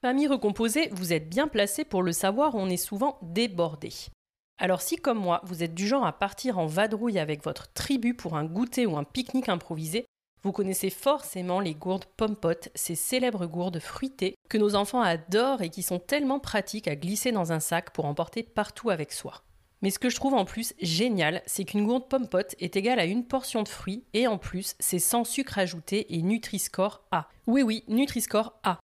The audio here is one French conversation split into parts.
Famille recomposée, vous êtes bien placé pour le savoir, on est souvent débordé. Alors si comme moi, vous êtes du genre à partir en vadrouille avec votre tribu pour un goûter ou un pique-nique improvisé, vous connaissez forcément les gourdes pompotes, ces célèbres gourdes fruitées que nos enfants adorent et qui sont tellement pratiques à glisser dans un sac pour emporter partout avec soi. Mais ce que je trouve en plus génial, c'est qu'une gourde pompote est égale à une portion de fruits et en plus, c'est sans sucre ajouté et Nutri-Score A. Oui oui, Nutri-Score A.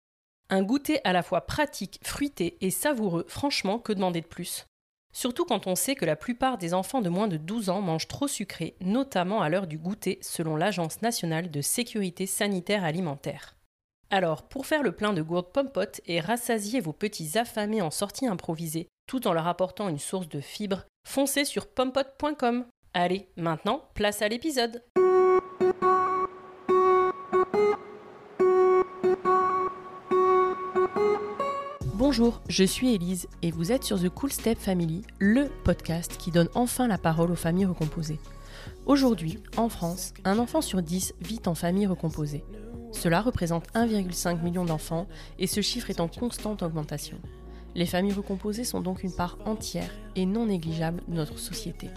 Un goûter à la fois pratique, fruité et savoureux, franchement, que demander de plus? Surtout quand on sait que la plupart des enfants de moins de 12 ans mangent trop sucré, notamment à l'heure du goûter, selon l'Agence nationale de sécurité sanitaire alimentaire. Alors, pour faire le plein de gourdes pompotes et rassasier vos petits affamés en sortie improvisée, tout en leur apportant une source de fibres, foncez sur pompote.com. Allez, maintenant, place à l'épisode. Bonjour, je suis Élise et vous êtes sur The Cool Step Family, le podcast qui donne enfin la parole aux familles recomposées. Aujourd'hui, en France, un enfant sur 10 vit en famille recomposée. Cela représente 1,5 million d'enfants et ce chiffre est en constante augmentation. Les familles recomposées sont donc une part entière et non négligeable de notre société.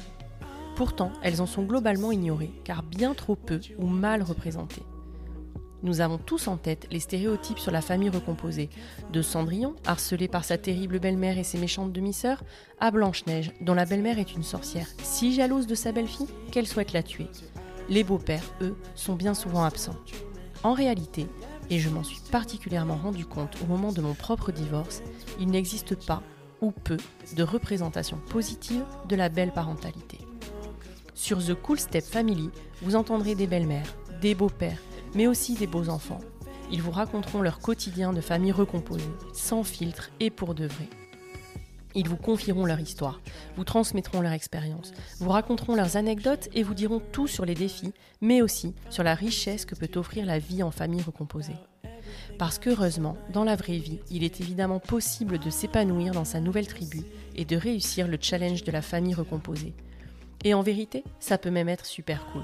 Pourtant, elles en sont globalement ignorées car bien trop peu ou mal représentées. Nous avons tous en tête les stéréotypes sur la famille recomposée, de Cendrillon, harcelé par sa terrible belle-mère et ses méchantes demi-sœurs, à Blanche-Neige, dont la belle-mère est une sorcière, si jalouse de sa belle-fille qu'elle souhaite la tuer. Les beaux-pères, eux, sont bien souvent absents. En réalité, et je m'en suis particulièrement rendu compte au moment de mon propre divorce, il n'existe pas, ou peu, de représentation positive de la belle parentalité. Sur The Cool Step Family, vous entendrez des belles-mères, des beaux-pères, mais aussi des beaux enfants. Ils vous raconteront leur quotidien de famille recomposée, sans filtre et pour de vrai. Ils vous confieront leur histoire, vous transmettront leur expérience, vous raconteront leurs anecdotes et vous diront tout sur les défis, mais aussi sur la richesse que peut offrir la vie en famille recomposée. Parce qu'heureusement, dans la vraie vie, il est évidemment possible de s'épanouir dans sa nouvelle tribu et de réussir le challenge de la famille recomposée. Et en vérité, ça peut même être super cool.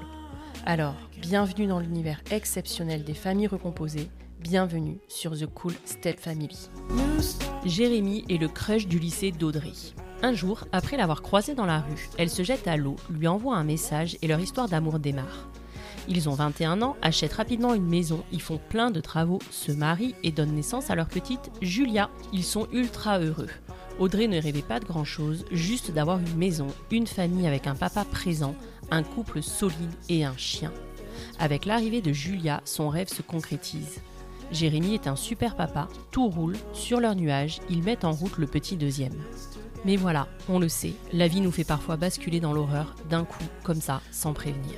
Alors, bienvenue dans l'univers exceptionnel des familles recomposées, bienvenue sur The Cool Step Family. Jérémy est le crush du lycée d'Audrey. Un jour, après l'avoir croisé dans la rue, elle se jette à l'eau, lui envoie un message et leur histoire d'amour démarre. Ils ont 21 ans, achètent rapidement une maison, ils font plein de travaux, se marient et donnent naissance à leur petite Julia. Ils sont ultra heureux. Audrey ne rêvait pas de grand-chose, juste d'avoir une maison, une famille avec un papa présent, un couple solide et un chien. Avec l'arrivée de Julia, son rêve se concrétise. Jérémy est un super papa, tout roule, sur leur nuage, ils mettent en route le petit deuxième. Mais voilà, on le sait, la vie nous fait parfois basculer dans l'horreur d'un coup, comme ça, sans prévenir.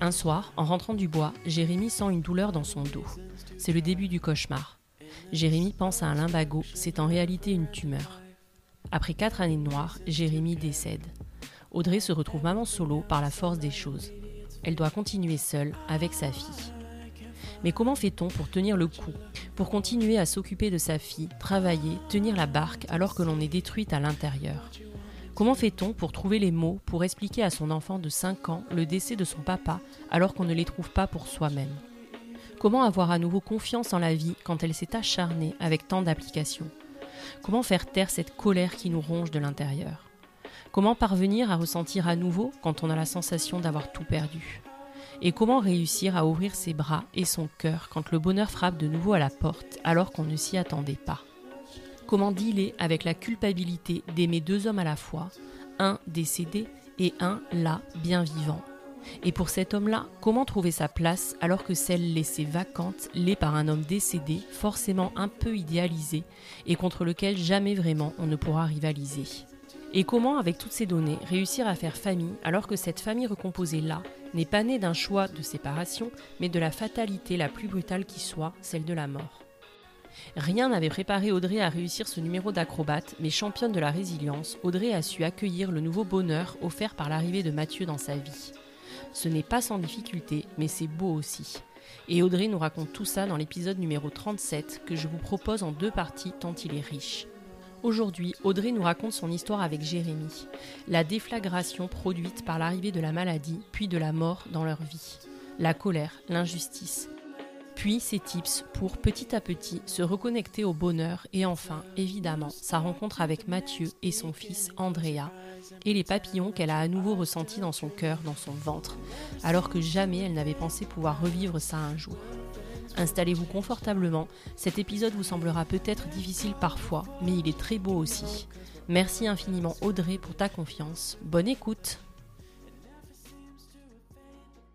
Un soir, en rentrant du bois, Jérémy sent une douleur dans son dos. C'est le début du cauchemar. Jérémy pense à un limbago, c'est en réalité une tumeur. Après quatre années de noir, Jérémy décède. Audrey se retrouve maman solo par la force des choses. Elle doit continuer seule avec sa fille. Mais comment fait-on pour tenir le coup, pour continuer à s'occuper de sa fille, travailler, tenir la barque alors que l'on est détruite à l'intérieur? Comment fait-on pour trouver les mots pour expliquer à son enfant de 5 ans le décès de son papa alors qu'on ne les trouve pas pour soi-même? Comment avoir à nouveau confiance en la vie quand elle s'est acharnée avec tant d'applications? Comment faire taire cette colère qui nous ronge de l'intérieur? Comment parvenir à ressentir à nouveau quand on a la sensation d'avoir tout perdu? Et comment réussir à ouvrir ses bras et son cœur quand le bonheur frappe de nouveau à la porte alors qu'on ne s'y attendait pas? Comment dealer avec la culpabilité d'aimer deux hommes à la fois, un décédé et un là bien vivant? Et pour cet homme-là, comment trouver sa place alors que celle laissée vacante l'est par un homme décédé, forcément un peu idéalisé, et contre lequel jamais vraiment on ne pourra rivaliser? Et comment, avec toutes ces données, réussir à faire famille alors que cette famille recomposée-là n'est pas née d'un choix de séparation, mais de la fatalité la plus brutale qui soit, celle de la mort? Rien n'avait préparé Audrey à réussir ce numéro d'acrobate, mais championne de la résilience, Audrey a su accueillir le nouveau bonheur offert par l'arrivée de Mathieu dans sa vie. Ce n'est pas sans difficulté, mais c'est beau aussi. Et Audrey nous raconte tout ça dans l'épisode numéro 37 que je vous propose en deux parties tant il est riche. Aujourd'hui, Audrey nous raconte son histoire avec Jérémy, la déflagration produite par l'arrivée de la maladie puis de la mort dans leur vie, la colère, l'injustice. puis ses tips pour petit à petit se reconnecter au bonheur et enfin, évidemment, sa rencontre avec Mathieu et son fils Andrea et les papillons qu'elle a à nouveau ressentis dans son cœur, dans son ventre, alors que jamais elle n'avait pensé pouvoir revivre ça un jour. Installez-vous confortablement, cet épisode vous semblera peut-être difficile parfois, mais il est très beau aussi. Merci infiniment Audrey pour ta confiance. Bonne écoute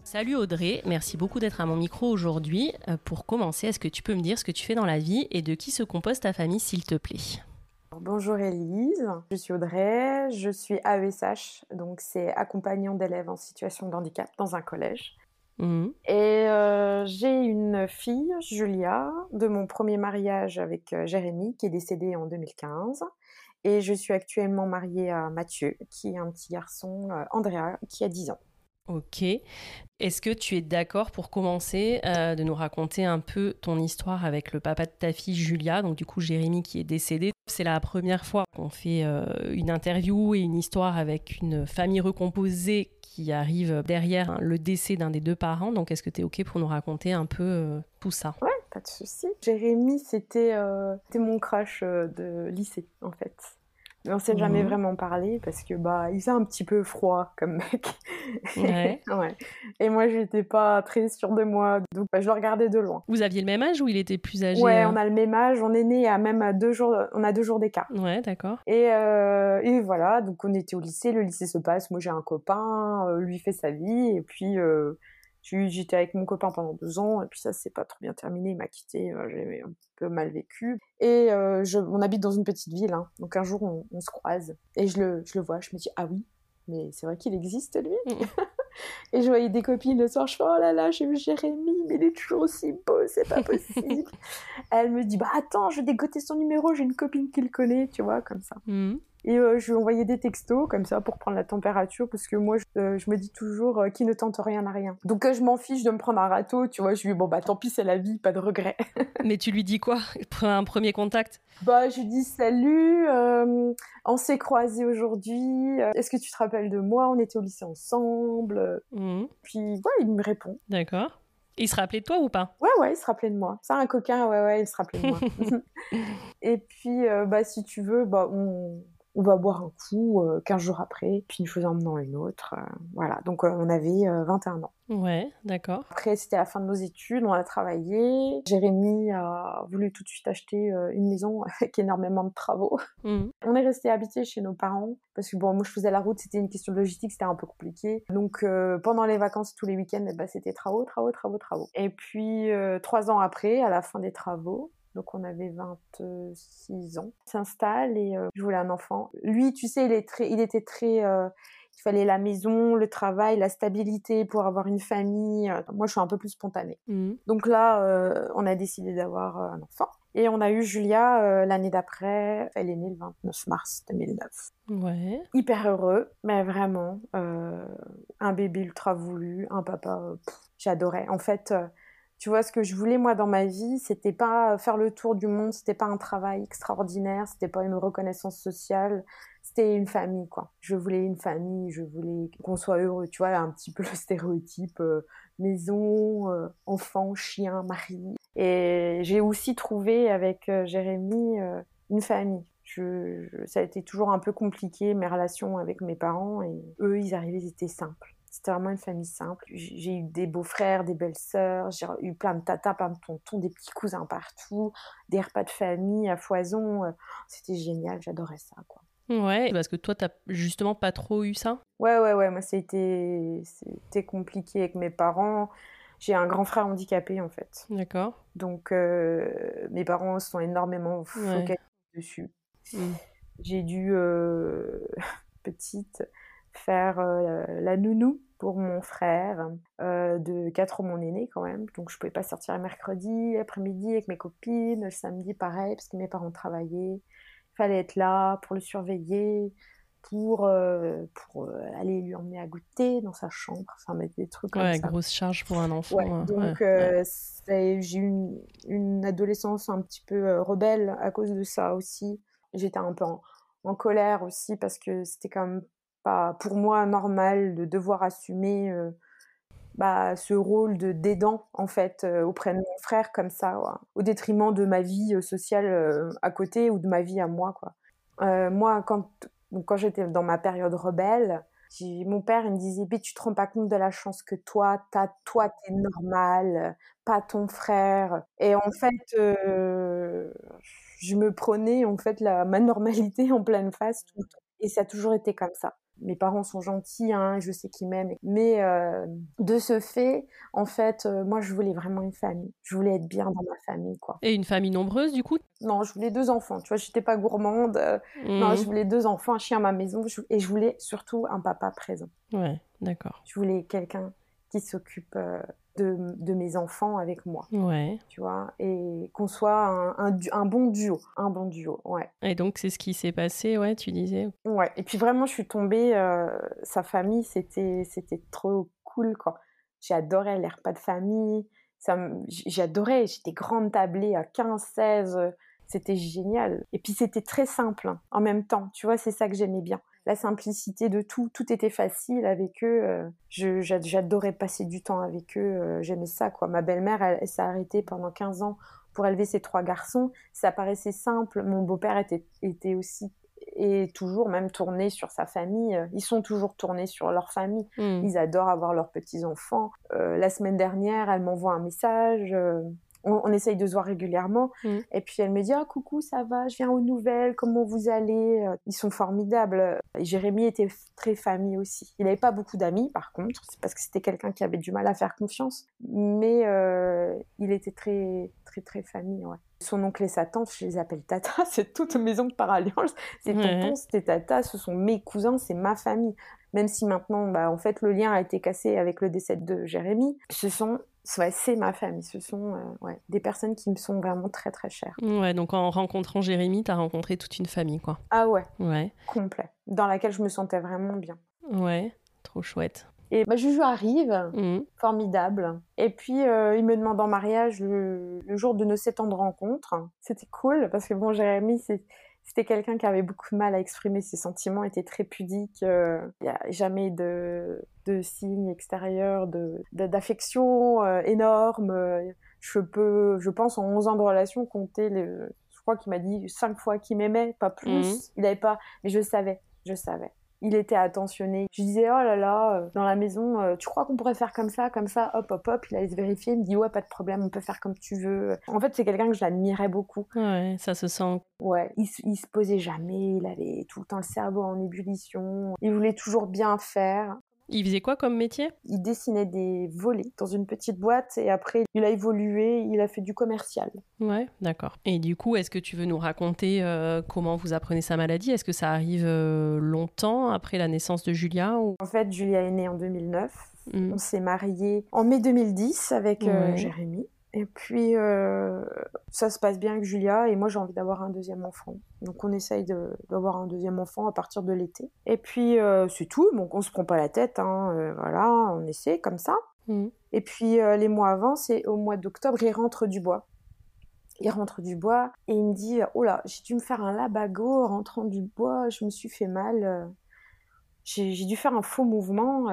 Salut Audrey, merci beaucoup d'être à mon micro aujourd'hui. Euh, pour commencer, est-ce que tu peux me dire ce que tu fais dans la vie et de qui se compose ta famille s'il te plaît? Bonjour Elise, je suis Audrey, je suis AESH, donc c'est accompagnant d'élèves en situation de handicap dans un collège. Mmh. Et euh, j'ai une fille, Julia, de mon premier mariage avec euh, Jérémy, qui est décédé en 2015. Et je suis actuellement mariée à Mathieu, qui est un petit garçon, Andrea, qui a 10 ans. Ok. Est-ce que tu es d'accord pour commencer euh, de nous raconter un peu ton histoire avec le papa de ta fille Julia, donc du coup Jérémy qui est décédé C'est la première fois qu'on fait euh, une interview et une histoire avec une famille recomposée qui arrive derrière le décès d'un des deux parents. Donc est-ce que tu es ok pour nous raconter un peu euh, tout ça? Ouais, pas de souci. Jérémy, c'était mon crush de lycée en fait. Mais on s'est jamais mhm. vraiment parlé parce que bah il est un petit peu froid comme mec. Ouais. ouais. Et moi j'étais pas très sûre de moi, donc bah, je le regardais de loin. Vous aviez le même âge ou il était plus âgé Ouais, euh on a le même âge. On est né à même deux jours. On a deux jours d'écart. Ouais, d'accord. Et, euh, et voilà, donc on était au lycée. Le lycée se passe. Moi j'ai un copain, euh, lui fait sa vie et puis. J'étais avec mon copain pendant deux ans, et puis ça s'est pas trop bien terminé, il m'a quitté, euh, j'ai un peu mal vécu. Et euh, je, on habite dans une petite ville, hein, donc un jour on, se croise, et je le, je le vois, je me dis, ah oui, mais c'est vrai qu'il existe lui mm. Et je voyais des copines le soir, je fais oh là là, j'ai vu Jérémy, mais il est toujours aussi beau, c'est pas possible. Elle me dit bah attends, je vais dégoter son numéro, j'ai une copine qui le connaît, tu vois, comme ça. Mm. Et euh, je lui envoyais des textos comme ça pour prendre la température parce que moi je, euh, me dis toujours euh, qui ne tente rien n'a rien. Donc je m'en fiche de me prendre un râteau, tu vois, je lui dis bon bah tant pis c'est la vie, pas de regret. Mais tu lui dis quoi? Un premier contact? Bah je lui dis salut, on s'est croisés aujourd'hui, est-ce que tu te rappelles de moi? On était au lycée ensemble. Mmh. Puis ouais, il me répond. D'accord. Il se rappelait de toi ou pas? Ouais, ouais, il se rappelait de moi. C'est un coquin, ouais, ouais, il se rappelait de moi. et puis, bah, si tu veux, bah, on, on va boire un coup 15 euh, jours après, puis une chose en menant une autre. Euh, voilà, donc euh, on avait 21 ans. Ouais, d'accord. Après, c'était la fin de nos études, on a travaillé. Jérémy a voulu tout de suite acheter une maison avec énormément de travaux. Mmh. On est resté habité chez nos parents parce que bon, moi je faisais la route, c'était une question de logistique, c'était un peu compliqué. Donc pendant les vacances, tous les week-ends, ben, c'était travaux, travaux, travaux, travaux. Et puis trois ans après, à la fin des travaux, donc on avait 26 ans, s'installe et euh, je voulais un enfant. Lui, tu sais, il, est très, il était très... Euh, il fallait la maison, le travail, la stabilité pour avoir une famille. Moi, je suis un peu plus spontanée. Mmh. Donc là, euh, on a décidé d'avoir un enfant. Et on a eu Julia l'année d'après. Elle est née le 29 mars 2009. Ouais. Hyper heureux, mais vraiment. un bébé ultra voulu, un papa, j'adorais. En fait, tu vois, ce que je voulais moi dans ma vie, c'était pas faire le tour du monde, c'était pas un travail extraordinaire, c'était pas une reconnaissance sociale, c'était une famille quoi. Je voulais une famille, je voulais qu'on soit heureux, tu vois, un petit peu le stéréotype euh, maison, euh, enfant, chien, mari. Et j'ai aussi trouvé avec euh, Jérémy une famille. Ça a été toujours un peu compliqué mes relations avec mes parents et eux ils arrivaient, ils étaient simples. C'était vraiment une famille simple. J'ai eu des beaux-frères, des belles-sœurs, j'ai eu plein de tatas, plein de tontons, des petits cousins partout, des repas de famille à foison. Euh, c'était génial, j'adorais ça, quoi. Ouais, parce que toi, t'as justement pas trop eu ça? Ouais, ouais, ouais. Moi, c'était compliqué avec mes parents. J'ai un grand frère handicapé, en fait. D'accord. Donc, euh, mes parents sont énormément focalisés dessus. Mmh. J'ai dû, euh, petite, faire la nounou pour mon frère, euh, de 4 ans mon aîné quand même. Donc je pouvais pas sortir le mercredi, après-midi avec mes copines, le samedi pareil, parce que mes parents travaillaient. Il fallait être là pour le surveiller, pour, euh, pour euh, aller lui emmener à goûter dans sa chambre, enfin mettre des trucs comme ouais, grosse charge pour un enfant. Ouais, donc j'ai eu une, une, adolescence un petit peu rebelle à cause de ça aussi. J'étais un peu en, en colère aussi parce que c'était quand même pour moi normal de devoir assumer bah, ce rôle de d'aidant en fait auprès de mon frère comme ça, au détriment de ma vie sociale à côté ou de ma vie à moi quoi. moi quand donc quand j'étais dans ma période rebelle, mon père il me disait mais tu te rends pas compte de la chance que toi t'as toi t'es normal pas ton frère et en fait je me prenais en fait la ma normalité en pleine face tout le temps et ça a toujours été comme ça mes parents sont gentils, hein, je sais qu'ils m'aiment. Mais euh, de ce fait, en fait, euh, moi, je voulais vraiment une famille. Je voulais être bien dans ma famille, quoi. Et une famille nombreuse, du coup? Non, je voulais deux enfants. Tu vois, j'étais pas gourmande. Euh, non, je mmh. voulais deux enfants, un chien à ma maison. Et je voulais surtout un papa présent. Ouais, d'accord. Je voulais quelqu'un qui s'occupe de, mes enfants avec moi. Ouais. Tu vois, et qu'on soit un, un, bon duo. Un bon duo, ouais. Et donc, c'est ce qui s'est passé, ouais, tu disais Ouais, et puis vraiment, je suis tombée, euh, sa famille, c'était, c'était trop cool, quoi. Adoré les repas de famille, j'adorais, j'étais grande tablée à 15, 16, c'était génial. Et puis, c'était très simple hein, en même temps, tu vois, c'est ça que j'aimais bien la simplicité de tout. Tout était facile avec eux. Euh, j'adorais passer du temps avec eux. Euh, j'aimais ça, quoi. Ma belle-mère, elle, s'est arrêtée pendant 15 ans pour élever ses trois garçons. Ça paraissait simple. Mon beau-père était, était aussi et toujours même tourné sur sa famille. Ils sont toujours tournés sur leur famille. Hmm. Ils adorent avoir leurs petits-enfants. Euh, la semaine dernière, elle m'envoie un message on, essaye de se voir régulièrement. Mm. Et puis elle me dit ah coucou ça va, je viens aux nouvelles, comment vous allez? Euh, Ils sont formidables. Et Jérémy était très famille aussi. Il n'avait pas beaucoup d'amis par contre, c'est parce que c'était quelqu'un qui avait du mal à faire confiance, mais euh, il était très très très famille. Ouais. Son oncle et sa tante, je les appelle Tata, c'est toute maison par alliance. C'est tonton, c'était Tata, ce sont mes cousins, c'est ma famille. Même si maintenant, bah, en fait, le lien a été cassé avec le décès de Jérémy, ce sont c'est ma famille. Ce sont euh, des personnes qui me sont vraiment très très chères. Ouais, donc en rencontrant Jérémy, tu as rencontré toute une famille, quoi. Ah ouais. Ouais. Complet. Dans laquelle je me sentais vraiment bien. Ouais, trop chouette. Et bah, Juju arrive, mmh. formidable. Et puis, euh, il me demande en mariage le, le, jour de nos sept ans de rencontre. C'était cool parce que bon, Jérémy, c'est c'était quelqu'un qui avait beaucoup de mal à exprimer ses sentiments, était très pudique. Euh, il n'y a jamais de, de signes extérieurs d'affection euh, énorme. Je peux, je pense, en 11 ans de relation, compter les. Je crois qu'il m'a dit cinq fois qu'il m'aimait, pas plus. Mhm. Il n'avait pas. Mais je savais, je savais il était attentionné. Je disais, oh là là, euh, dans la maison, euh, tu crois qu'on pourrait faire comme ça, comme ça, hop, hop, hop. Il allait se vérifier, il me dit, ouais, pas de problème, on peut faire comme tu veux. En fait, c'est quelqu'un que je l'admirais beaucoup. Ouais, ça se sent. Ouais, il, il se posait jamais, il avait tout le temps le cerveau en ébullition. Il voulait toujours bien faire. Il faisait quoi comme métier? Il dessinait des volets dans une petite boîte et après il a évolué, il a fait du commercial. Ouais, d'accord. Et du coup, est-ce que tu veux nous raconter euh, comment vous apprenez sa maladie? Est-ce que ça arrive euh, longtemps après la naissance de Julia ou... En fait, Julia est née en 2009. Hmm. On s'est mariés en mai 2010 avec euh, Jérémy. Et puis, euh, ça se passe bien avec Julia et moi j'ai envie d'avoir un deuxième enfant. Donc on essaye d'avoir un deuxième enfant à partir de l'été. Et puis euh, c'est tout, donc on se prend pas la tête, hein, euh, voilà, on essaie comme ça. Mm. Et puis les mois avant, c'est au mois d'octobre, il rentre du bois. Il rentre du bois et il me dit Oh là, j'ai dû me faire un labago en rentrant du bois, je me suis fait mal. J'ai dû faire un faux mouvement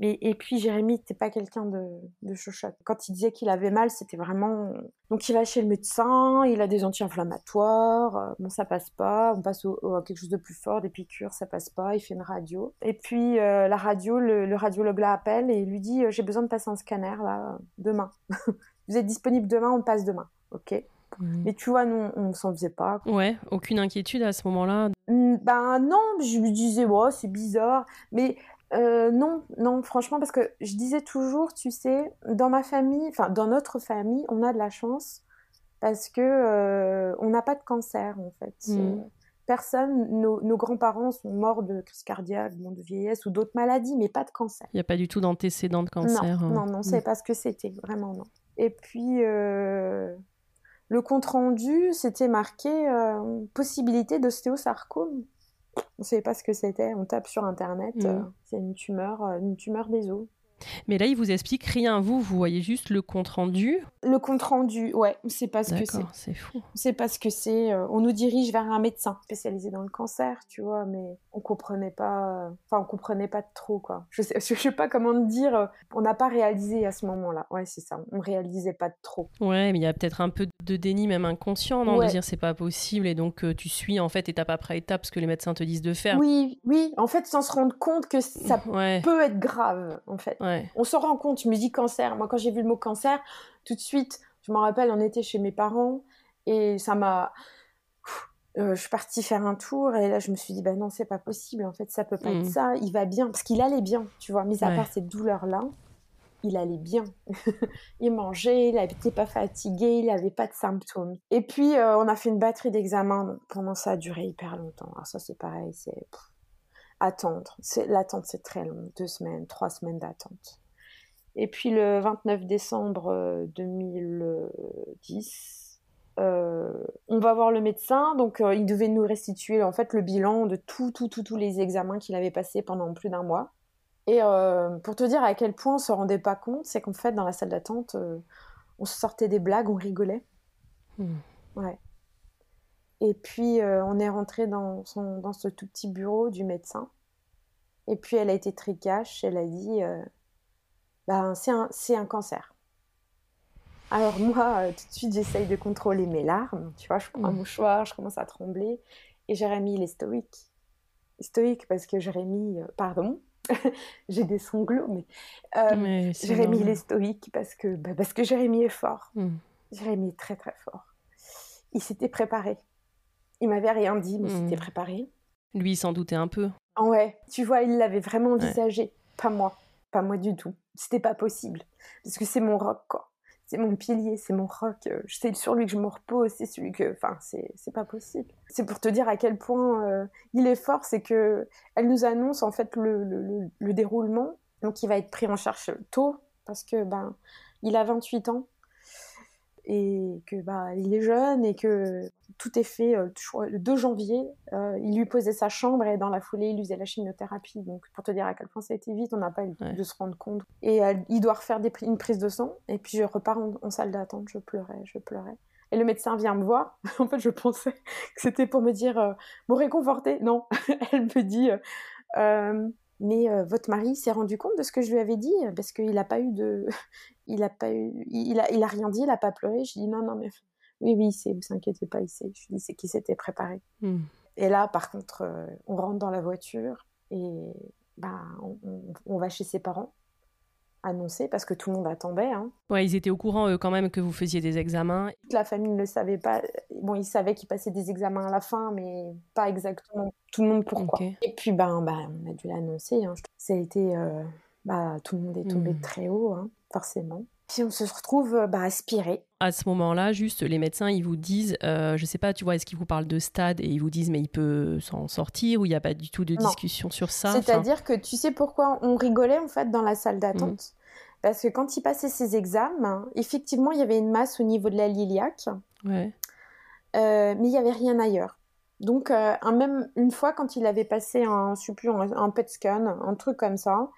et puis Jérémy n'était pas quelqu'un de, de chochotte. Quand il disait qu'il avait mal, c'était vraiment... Donc il va chez le médecin, il a des anti-inflammatoires, euh, bon ça passe pas, on passe au, à quelque chose de plus fort, des piqûres, ça passe pas, il fait une radio. Et puis euh, la radio, le, radiologue l'appelle et il lui dit euh, j'ai besoin de passer un scanner là, demain. Vous êtes disponible demain, on passe demain. Ok. Mmh. Mais tu vois, nous, on s'en faisait pas. Ouais, aucune inquiétude à ce moment-là mmh, Ben non, je me disais, oh, c'est bizarre. Mais euh, non, non, franchement, parce que je disais toujours, tu sais, dans ma famille, enfin dans notre famille, on a de la chance parce que euh, on n'a pas de cancer en fait. Mm. Euh, personne, nos, grands-parents sont morts de crise cardiaque, de vieillesse ou d'autres maladies, mais pas de cancer. Il n'y a pas du tout d'antécédent de cancer. Non, hein. non, non, c'est mm. pas ce que c'était, vraiment non. Et puis le compte rendu, c'était marqué possibilité d'ostéosarcome. On ne savait pas ce que c'était. On tape sur internet. Mm. Euh, c'est une tumeur, euh, une tumeur des os. Mais là, il vous explique rien, vous, vous voyez juste le compte rendu. Le compte rendu, ouais, c'est pas ce que c'est. c'est fou. C'est pas ce que c'est. Euh, on nous dirige vers un médecin spécialisé dans le cancer, tu vois, mais on comprenait pas. Enfin, on comprenait pas trop, quoi. Je sais, je sais pas comment dire. Euh, on n'a pas réalisé à ce moment-là. Ouais, c'est ça. On réalisait pas trop. Ouais, mais il y a peut-être un peu de déni, même inconscient, non De dire c'est pas possible et donc euh, tu suis en fait étape après étape ce que les médecins te disent de faire. Oui, oui. En fait, sans se rendre compte que ça peut être grave, en fait. On se rend compte, je me dis cancer. Moi, quand j'ai vu le mot cancer, tout de suite, je me rappelle, on était chez mes parents et ça m'a. Euh, je suis partie faire un tour et là je me suis dit bah non c'est pas possible. En fait ça peut pas être mm. ça. Il va bien. Parce qu'il allait bien tu vois. Mis à part cette douleur là il allait bien. Il mangeait il n'était pas fatigué il n'avait pas de symptômes. Et puis euh, on a fait une batterie d'examen pendant ça a duré hyper longtemps. Alors ça c'est pareil. C'est attendre l'attente c'est très long deux semaines trois semaines d'attente et puis le 29 décembre 2010, euh, euh, on va voir le médecin. Donc euh, il devait nous restituer en fait le bilan de tous tout, tout, tous les examens qu'il avait passés pendant plus d'un mois. Et pour te dire à quel point on se rendait pas compte, c'est qu'en fait dans la salle d'attente, on se sortait des blagues, on rigolait. Hmm. Ouais. Et puis on est rentré dans, son, dans ce tout petit bureau du médecin. Et puis elle a été très cash, elle a dit ben, c'est un, un, cancer. Alors moi, euh, tout de suite, j'essaye de contrôler mes larmes. Tu vois, je prends un mmh. mouchoir, je commence à trembler. Et Jérémy, il est stoïque. Stoïque parce que Jérémy, euh, pardon, j'ai des sanglots, mais, euh, Jérémy, il est stoïque parce que, bah, parce que Jérémy est fort. Mmh. Jérémy est très très fort. Il s'était préparé. Il m'avait rien dit, mais il s'était mmh. préparé. Lui, il s'en doutait un peu. Ouais, tu vois, il l'avait vraiment envisagé, pas moi. Pas moi du tout. C'était pas possible. Parce que c'est mon rock, quoi. C'est mon pilier, c'est mon rock. C'est sur lui que je me repose, c'est celui que. Enfin, c'est pas possible. C'est pour te dire à quel point euh, il est fort, c'est que elle nous annonce en fait le, le, le, déroulement. Donc il va être pris en charge tôt, parce que ben il a 28 ans et que bah il est jeune et que tout est fait euh, le 2 janvier euh, il lui posait sa chambre et dans la foulée il faisait la chimiothérapie. Donc pour te dire à quel point ça a été vite on n'a pas eu de se rendre compte. Et euh, il doit refaire des, une prise de sang. Et puis je repars en, salle d'attente. Je pleurais je pleurais. Et le médecin vient me voir. En fait je pensais que c'était pour me dire me réconforter non elle me dit mais votre mari s'est rendu compte de ce que je lui avais dit parce qu'il n'a pas eu de il a pas eu, il a, il a rien dit, il a pas pleuré. Je dis non, non, mais oui, oui, c'est, vous inquiétez pas, il sait. Je dis c'est qu'il s'était préparé. Hmm. Et là, par contre, euh, on rentre dans la voiture et bah, on, va chez ses parents annoncer parce que tout le monde attendait. Hein. Ouais, ils étaient au courant eux quand même que vous faisiez des examens. La famille ne le savait pas. Bon, ils savaient qu'ils passaient des examens à la fin, mais pas exactement tout le monde pourquoi. Et puis ben, ben, on a dû l'annoncer. Hein. Ça a été, euh, bah, tout le monde est tombé hmm. très haut. Hein forcément. Puis on se retrouve bah, aspiré. À ce moment-là, juste les médecins, ils vous disent, euh, je sais pas, tu vois, est-ce qu'ils vous parlent de stade et ils vous disent, mais il peut s'en sortir ou il n'y a pas du tout de discussion sur ça C'est-à-dire que tu sais pourquoi on rigolait en fait dans la salle d'attente? Mm. Parce que quand il passait ses examens, effectivement, il y avait une masse au niveau de la liliaque, ouais. Euh, mais il n'y avait rien ailleurs. Donc, un, même une fois, quand il avait passé un, je sais plus, un, un PET scan, un truc comme ça,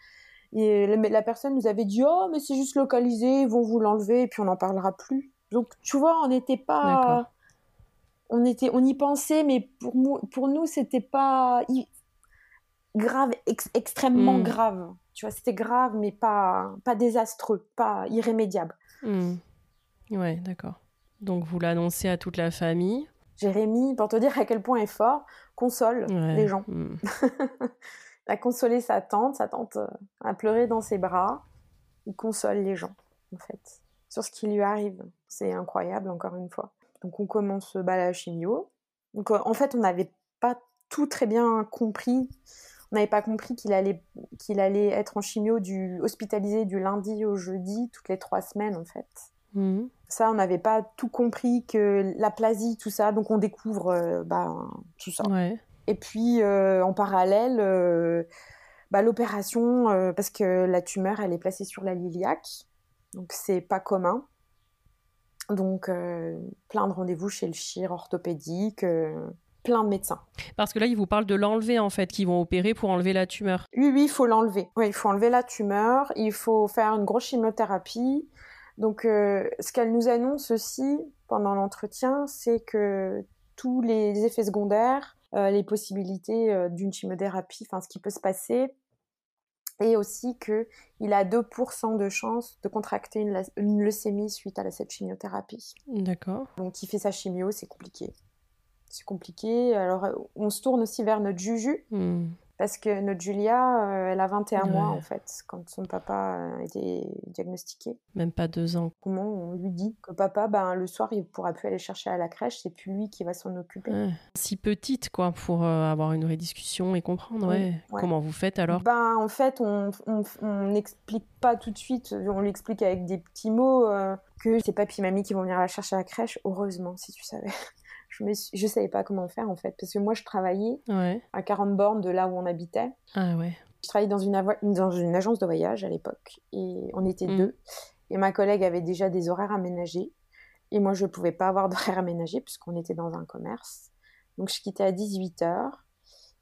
et la, personne nous avait dit oh mais c'est juste localisé, ils vont vous l'enlever et puis on n'en parlera plus. Donc tu vois, on n'était pas, on était, on y pensait, mais pour nous, pour nous c'était pas grave, extrêmement hmm. grave. Tu vois, c'était grave, mais pas, pas désastreux, pas irrémédiable. Hmm. Ouais, d'accord. Donc vous l'annoncez à toute la famille. Jérémy, pour te dire à quel point est fort, console les gens. Hmm. a consolé sa tante, sa tante euh, a pleuré dans ses bras. Il console les gens, en fait, sur ce qui lui arrive. C'est incroyable, encore une fois. Donc on commence bah, la chimio. Donc euh, en fait, on n'avait pas tout très bien compris. On n'avait pas compris qu'il allait, qu'il allait être en chimio du hospitalisé du lundi au jeudi, toutes les trois semaines, en fait. Mmh. Ça, on n'avait pas tout compris que la plasie, tout ça. Donc on découvre euh, bah, tout ça. Ouais. Et puis, euh, en parallèle, euh, bah, l'opération, parce que la tumeur, elle est placée sur la liliaque, donc c'est pas commun. Donc, plein de rendez-vous chez le chir orthopédique. plein de médecins. Parce que là, ils vous parlent de l'enlever en fait, qu'ils vont opérer pour enlever la tumeur. Oui, oui, il faut l'enlever. Oui, il faut enlever la tumeur, il faut faire une grosse chimiothérapie. Donc, euh, ce qu'elle nous annonce aussi pendant l'entretien, c'est que tous les effets secondaires, euh, les possibilités euh, d'une chimiothérapie, enfin ce qui peut se passer, et aussi qu'il a 2% de chance de contracter une, leucémie suite à cette chimiothérapie. D'accord. Donc il fait sa chimio, c'est compliqué. C'est compliqué. Alors on se tourne aussi vers notre juju. Hmm. Parce que notre Julia, euh, elle a 21 mois en fait, quand son papa a été diagnostiqué. Même pas deux ans. Comment on lui dit que papa, ben, le soir, il ne pourra plus aller chercher à la crèche, c'est plus lui qui va s'en occuper. Si petite, quoi, pour euh, avoir une vraie discussion et comprendre, ouais. Comment vous faites alors? Ben, en fait, on n'explique pas tout de suite, on lui explique avec des petits mots euh, que c'est papy et mamie qui vont venir la chercher à la crèche. Heureusement, si tu savais je ne savais pas comment faire en fait parce que moi je travaillais à 40 bornes de là où on habitait. Ah ouais. Je travaillais dans une, dans une agence de voyage à l'époque et on était mm. deux et ma collègue avait déjà des horaires aménagés et moi je ne pouvais pas avoir d'horaires aménagés puisqu'on était dans un commerce. Donc je quittais à 18h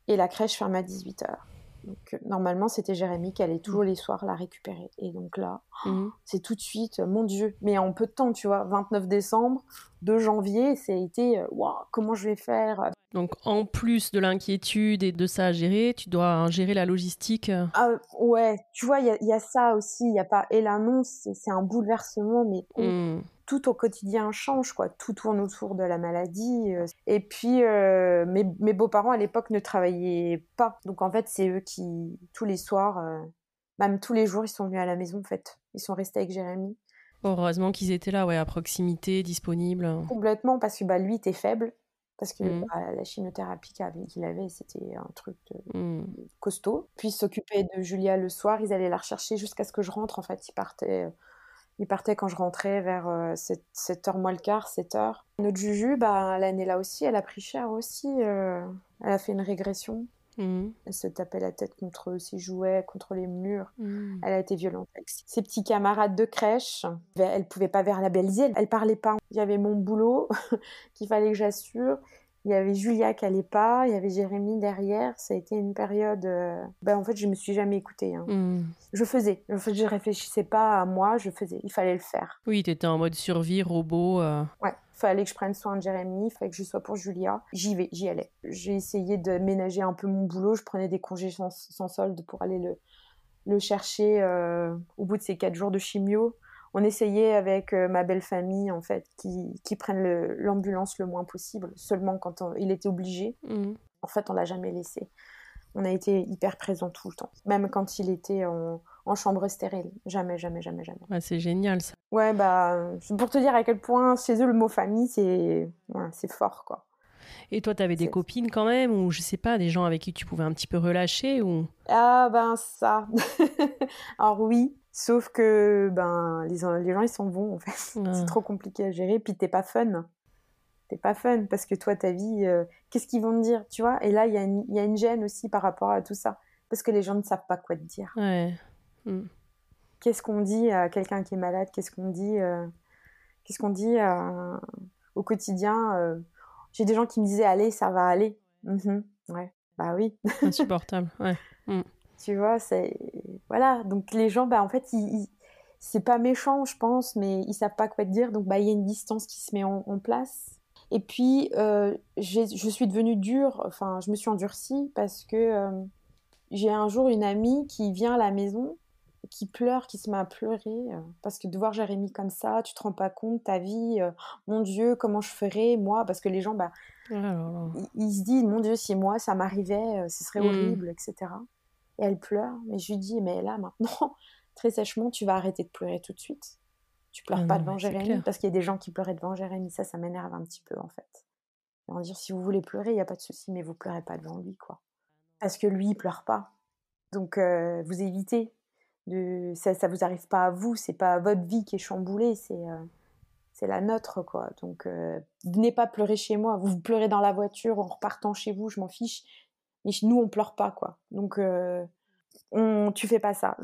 et la crèche fermait à 18h. Donc, euh, normalement, c'était Jérémy qui allait tous les soirs la récupérer. Et donc là, mmh. c'est tout de suite, euh, mon Dieu. Mais en peu de temps, tu vois, 29 décembre, 2 janvier, ça a été, euh, waouh, comment je vais faire? Donc, en plus de l'inquiétude et de ça à gérer, tu dois gérer la logistique. Ah, ouais, tu vois, il y, a ça aussi. Il n'y a pas. Et l'annonce, c'est un bouleversement, mais mmh tout au quotidien change, quoi. Tout tourne autour de la maladie. Euh. Et puis, euh, mes, beaux-parents à l'époque ne travaillaient pas. Donc, en fait, c'est eux qui, tous les soirs, euh, même tous les jours, ils sont venus à la maison, en fait. Ils sont restés avec Jérémy. Heureusement qu'ils étaient là, ouais, à proximité, disponibles. Complètement, parce que bah, lui était faible. Parce que mmh. bah, la chimiothérapie qu'il avait, c'était un truc mmh. costaud. Puis s'occuper de Julia le soir, ils allaient la rechercher jusqu'à ce que je rentre. En fait, ils partaient il partait quand je rentrais vers 7, h moins le quart, 7 h Notre Juju, bah, l'année là aussi, elle a pris cher aussi. Euh, elle a fait une régression. Mmh. Elle se tapait la tête contre ses jouets, contre les murs. Mmh. Elle a été violente avec ses petits camarades de crèche. Elle pouvait pas verbaliser, elle, elle parlait pas. Il y avait mon boulot qu'il fallait que j'assure. Il y avait Julia qui allait pas, il y avait Jérémy derrière. Ça a été une période. Euh, ben, en fait, je me suis jamais écoutée. Hein. Hmm. Je faisais. En fait, je réfléchissais pas à moi, je faisais. Il fallait le faire. Oui, tu étais en mode survie, robot. Euh... Ouais. Fallait que je prenne soin de Jérémy, il fallait que je sois pour Julia. J'y vais, j'y allais. J'ai essayé de ménager un peu mon boulot. Je prenais des congés sans, solde pour aller le, le chercher euh, au bout de ces quatre jours de chimio on essayait avec euh, ma belle famille en fait qui, qui prennent l'ambulance le, moins possible, seulement quand il était obligé. Mmh. En fait, on l'a jamais laissé. On a été hyper présent tout le temps, même quand il était en, chambre stérile. Jamais, jamais, jamais, jamais. c'est génial ça. Ouais, bah, pour te dire à quel point chez eux le mot famille, c'est c'est fort quoi. Et toi, tu avais des copines quand même, ou je sais pas, des gens avec qui tu pouvais un petit peu relâcher ou? Ah ben ça. Alors oui, sauf que ben les, les gens ils sont bons en fait. C'est trop compliqué à gérer, puis t'es pas fun. T'es pas fun parce que toi ta vie, euh, qu'est-ce qu'ils vont te dire, tu vois? Et là il y, a une, y a une gêne aussi par rapport à tout ça, parce que les gens ne savent pas quoi te dire. Ouais. Hmm. Qu'est-ce qu'on dit à quelqu'un qui est malade? Qu'est-ce qu'on dit euh, Qu'est-ce qu'on dit euh, au quotidien j'ai des gens qui me disaient allez, ça va aller. Mhm, ouais, bah oui. Insupportable, ouais. Mm. Tu vois, c'est voilà. Donc les gens, bah en fait, ils, c'est pas méchant, je pense, mais ils savent pas quoi te dire. Donc bah il y a une distance qui se met en, place. Et puis euh, je suis devenue dure. Enfin, je me suis endurcie parce que euh, j'ai un jour une amie qui vient à la maison qui pleure, qui se met à pleurer, euh, parce que de voir Jérémy comme ça, tu te rends pas compte, ta vie, mon Dieu, comment je ferais, moi, parce que les gens, bah, oh ils, se disent, mon Dieu, si moi, ça m'arrivait, ce serait mmh. horrible, etc. Et elle pleure, mais je lui dis, mais là, maintenant, très sèchement, tu vas arrêter de pleurer tout de suite. Tu pleures ah pas devant Jérémy, parce qu'il y a des gens qui pleuraient devant Jérémy, ça, ça m'énerve un petit peu, en fait. On dire, si vous voulez pleurer, il n'y a pas de souci, mais vous pleurez pas devant lui, quoi. Parce que lui, il pleure pas. Donc, vous évitez de ça, ça vous arrive pas à vous, c'est pas votre vie qui est chamboulée, c'est euh, c'est la nôtre quoi. Donc euh, venez pas pleurer chez moi, vous pleurez dans la voiture en repartant chez vous, je m'en fiche. Mais nous on pleure pas quoi. Donc euh, on tu fais pas ça.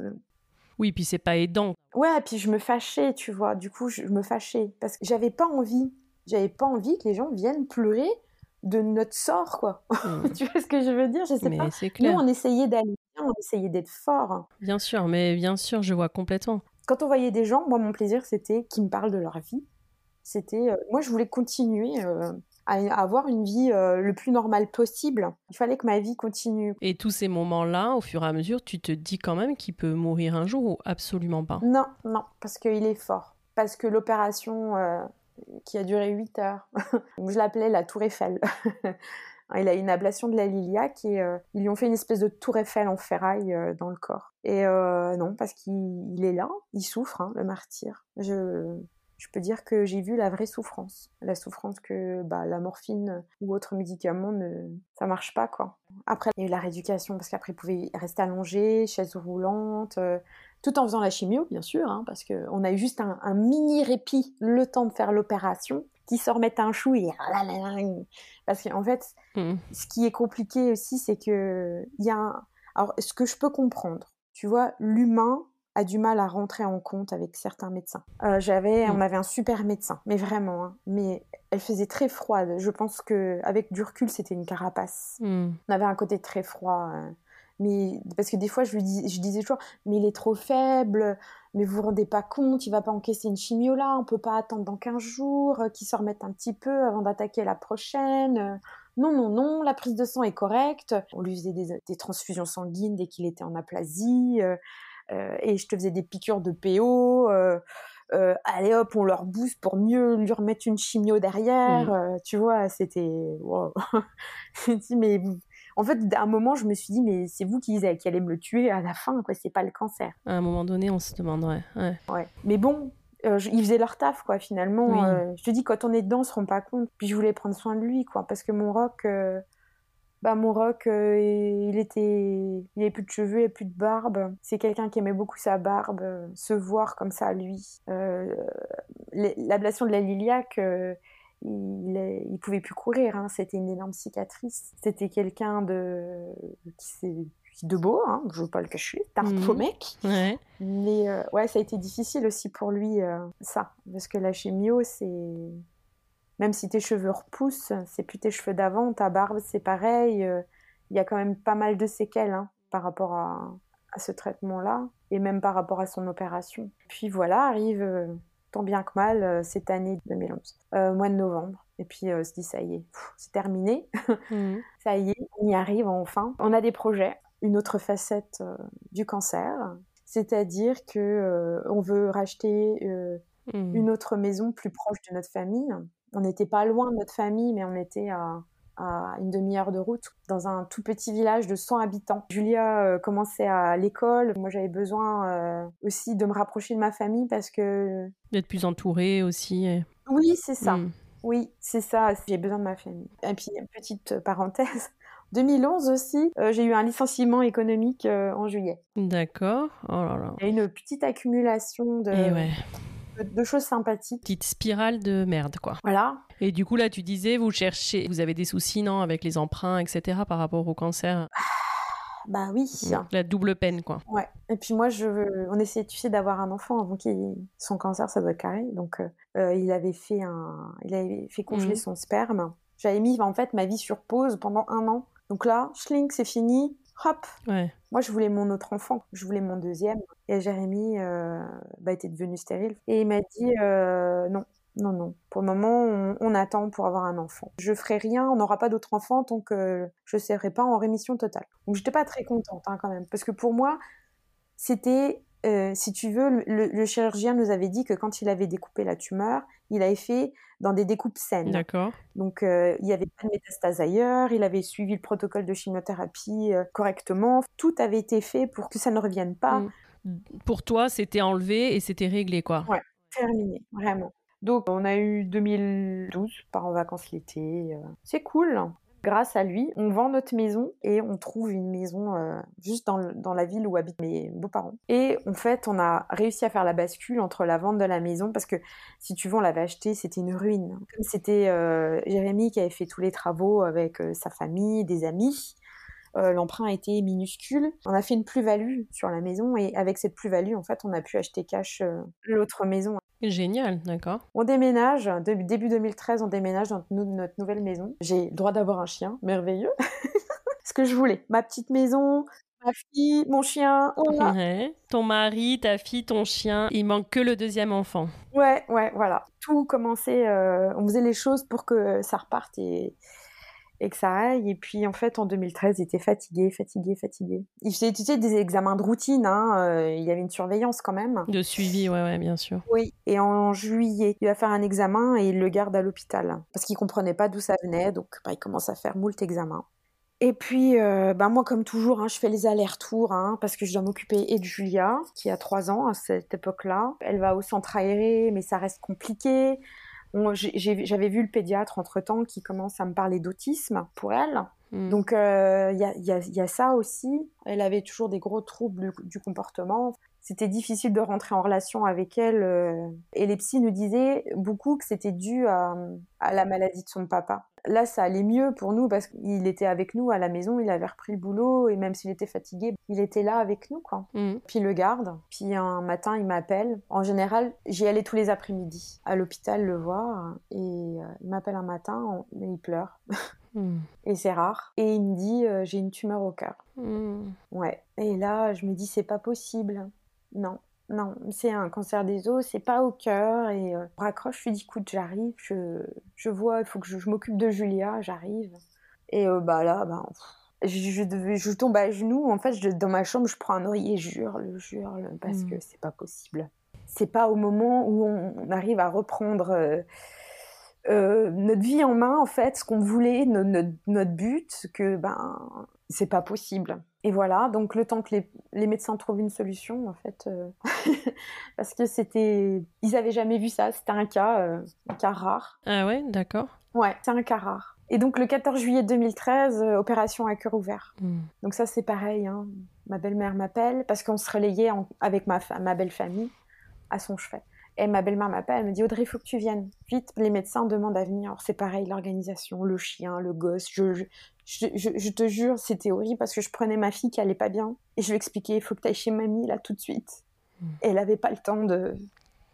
Oui, puis c'est pas aidant. Ouais, puis je me fâchais, tu vois. Du coup, je me fâchais parce que j'avais pas envie, j'avais pas envie que les gens viennent pleurer de notre sort, quoi. Mmh. tu vois ce que je veux dire? Je sais mais pas. Clair. Nous, on essayait d'aller bien, on essayait d'être fort. Bien sûr, mais bien sûr, je vois complètement. Quand on voyait des gens, moi, mon plaisir, c'était qu'ils me parlent de leur vie. C'était, euh, moi, je voulais continuer euh, à, avoir une vie euh, le plus normale possible. Il fallait que ma vie continue. Et tous ces moments-là, au fur et à mesure, tu te dis quand même qu'il peut mourir un jour ou absolument pas? Non, non, parce qu'il est fort. Parce que l'opération qui a duré 8 heures. je l'appelais la tour Eiffel. Il a une ablation de la liliaque et euh, ils lui ont fait une espèce de tour Eiffel en ferraille euh, dans le corps. Et euh, non, parce qu'il est là, il souffre, hein, le martyr. Je, je peux dire que j'ai vu la vraie souffrance. La souffrance que bah, la morphine ou autre médicament, ne... ça marche pas, quoi. Après, il y a eu la rééducation, parce qu'après, il pouvait rester allongé, chaise roulante, tout en faisant la chimio, bien sûr, hein, parce qu'on a eu juste un, mini répit, le temps de faire l'opération, qui se remettent un chou et parce qu'en fait, mmh. ce qui est compliqué aussi, c'est que il y a un... alors ce que je peux comprendre, tu vois, l'humain a du mal à rentrer en compte avec certains médecins. Euh, j'avais, on mmh. avait un super médecin, mais vraiment, hein, mais elle faisait très froide. Je pense que avec du recul, c'était une carapace. Mmh. On avait un côté très froid. Euh, mais parce que des fois je lui dis, je disais toujours mais il est trop faible mais vous vous rendez pas compte il va pas encaisser une chimio là on peut pas attendre dans 15 jours euh, qu'il se remette un petit peu avant d'attaquer la prochaine non non non la prise de sang est correcte on lui faisait des, transfusions sanguines dès qu'il était en aplasie euh, et je te faisais des piqûres de PO allez hop, on leur booste pour mieux lui remettre une chimio derrière. Mmh. tu vois, c'était. Wow. mais en fait, à un moment, je me suis dit, mais c'est vous qui, qui allez me le tuer à la fin, quoi. C'est pas le cancer. À un moment donné, on se demanderait. Ouais. ouais. Mais bon, euh, ils faisaient leur taf, quoi, finalement. Euh, je te dis, quand on est dedans, on se rend pas compte. Puis je voulais prendre soin de lui, quoi, parce que mon rock, euh, bah, mon rock, il était, il avait plus de cheveux, il avait plus de barbe. C'est quelqu'un qui aimait beaucoup sa barbe, se voir comme ça, lui. L'ablation de la liliaque il, il pouvait plus courir, hein. c'était une énorme cicatrice. C'était quelqu'un de qui de beau, hein, je veux pas le cacher, un mmh. beau mec. Ouais. Mais euh, ouais, ça a été difficile aussi pour lui, euh, ça. Parce que la chimio, c'est. Même si tes cheveux repoussent, c'est plus tes cheveux d'avant, ta barbe, c'est pareil. Euh, il y a quand même pas mal de séquelles hein, par rapport à, à ce traitement-là, et même par rapport à son opération. Puis voilà, arrive tant bien que mal euh, cette année 2011, euh, mois de novembre. Et puis euh, on se dit ça y est, c'est terminé, mhm. ça y est, on y arrive enfin. On a des projets, une autre facette du cancer, c'est-à-dire que on veut racheter mhm. une autre maison plus proche de notre famille. On n'était pas loin de notre famille, mais on était à à une demi-heure de route, dans un tout petit village de 100 habitants. Julia euh, commençait à l'école. Moi, j'avais besoin euh, aussi de me rapprocher de ma famille parce que... D'être plus entourée aussi. Oui, c'est ça. Hmm. Oui, c'est ça. J'ai besoin de ma famille. Et puis, petite parenthèse. 2011 aussi, euh, j'ai eu un licenciement économique en juillet. D'accord. Oh là là. Il y a une petite accumulation de, de, choses sympathiques. Petite spirale de merde, quoi. Voilà. Et du coup, là, tu disais, vous cherchez, vous avez des soucis, non, avec les emprunts, etc., par rapport au cancer? Bah oui. La double peine, quoi. Ouais. Et puis moi, je on essayait, tu sais, d'avoir un enfant avant qu'il son cancer, ça doit être carré. Donc, euh, euh, il avait fait un, il avait fait congeler mhm. son sperme. J'avais mis en fait ma vie sur pause pendant un an. Donc là, schlink, c'est fini hop. Moi, je voulais mon autre enfant, je voulais mon deuxième. Et Jérémy euh, bah, était devenu stérile. Et il m'a dit euh, non, non, non. Pour le moment, on, attend pour avoir un enfant. Je ferai rien, on n'aura pas d'autre enfant tant que je ne serai pas en rémission totale. Donc, j'étais pas très contente hein, quand même, parce que pour moi, c'était euh, si tu veux, le, chirurgien nous avait dit que quand il avait découpé la tumeur, il avait fait dans des découpes saines. D'accord. Donc, euh, il n'y avait pas de métastase ailleurs, il avait suivi le protocole de chimiothérapie euh, correctement. Tout avait été fait pour que ça ne revienne pas. Mm. Pour toi, c'était enlevé et c'était réglé, quoi. Ouais, terminé, vraiment. Donc, on a eu 2012, par en vacances l'été. C'est cool grâce à lui, on vend notre maison et on trouve une maison euh, juste dans, la ville où habitent mes beaux-parents. Et en fait, on a réussi à faire la bascule entre la vente de la maison parce que si tu veux, on l'avait acheté, c'était une ruine. C'était euh, Jérémy qui avait fait tous les travaux avec euh, sa famille, des amis. Euh, l'emprunt a été minuscule. On a fait une plus-value sur la maison et avec cette plus-value, en fait, on a pu acheter cash euh, l'autre maison. Génial, d'accord. On déménage, début 2013, on déménage dans notre nouvelle maison. J'ai le droit d'avoir un chien, merveilleux. Ce que je voulais. Ma petite maison, ma fille, mon chien. Ton mari, ta fille, ton chien. Il manque que le deuxième enfant. Ouais, ouais, voilà. Tout commençait. Euh, on faisait les choses pour que ça reparte et, et que ça aille. Et puis en fait, en 2013, il était fatigué, fatigué, fatigué. Il faisait, tu sais, des examens de routine. Hein, euh, il y avait une surveillance quand même. De suivi, ouais, ouais, bien sûr. Oui. Et en juillet, il va faire un examen et il le garde à l'hôpital parce qu'il comprenait pas d'où ça venait. Donc, bah, il commence à faire moult examens. Et puis, euh, bah moi, comme toujours, hein, je fais les allers-retours hein, parce que je dois m'occuper et de Julia, qui a trois ans à cette époque-là. Elle va au centre aéré, mais ça reste compliqué. J'avais vu le pédiatre entre-temps qui commence à me parler d'autisme pour elle. Hmm. Donc, euh, il y, a, y, a, y, a, ça aussi. Elle avait toujours des gros troubles du, comportement. C'était difficile de rentrer en relation avec elle. Euh, et les psys nous disaient beaucoup que c'était dû à, à la maladie de son papa. Là, ça allait mieux pour nous parce qu'il était avec nous à la maison, il avait repris le boulot et même s'il était fatigué, il était là avec nous, quoi. Mm. Puis il le garde. Puis un matin, il m'appelle. En général, j'y allais tous les après-midi à l'hôpital le voir et euh, il m'appelle un matin et il pleure. Mm. Et c'est rare. Et il me dit euh, j'ai une tumeur au cœur. Mm. Ouais. Et là, je me dis c'est pas possible. Non, non, c'est un cancer des os, c'est pas au cœur. Et euh, je raccroche, je lui dis écoute, j'arrive, je, je vois, il faut que je, m'occupe de Julia, j'arrive. Et euh, bah là, bah, je, je, tombe à genoux. En fait, je, dans ma chambre, je prends un oreiller, je hurle, je hurle, parce que mm. c'est pas possible. C'est pas au moment où on, arrive à reprendre euh, notre vie en main, en fait, ce qu'on voulait, notre, notre but, que ben, c'est pas possible. Et voilà, donc le temps que les, les médecins trouvent une solution, en fait, euh, parce que c'était, ils avaient jamais vu ça, c'était un cas, euh, un cas rare. Ah ouais, d'accord. Ouais, c'est un cas rare. Et donc le 14 juillet 2013, euh, opération à cœur ouvert. Hmm. Donc ça c'est pareil, hein. ma belle-mère m'appelle parce qu'on se relayait avec ma, ma belle famille à son chevet. Et ma belle-mère m'appelle, elle me dit Audrey, il faut que tu viennes. Vite, les médecins demandent à venir. Alors c'est pareil, l'organisation, le chien, le gosse. Je, je, te jure, c'était horrible parce que je prenais ma fille qui allait pas bien et je lui expliquais il faut que tu ailles chez mamie là tout de suite. Et elle avait pas le temps de.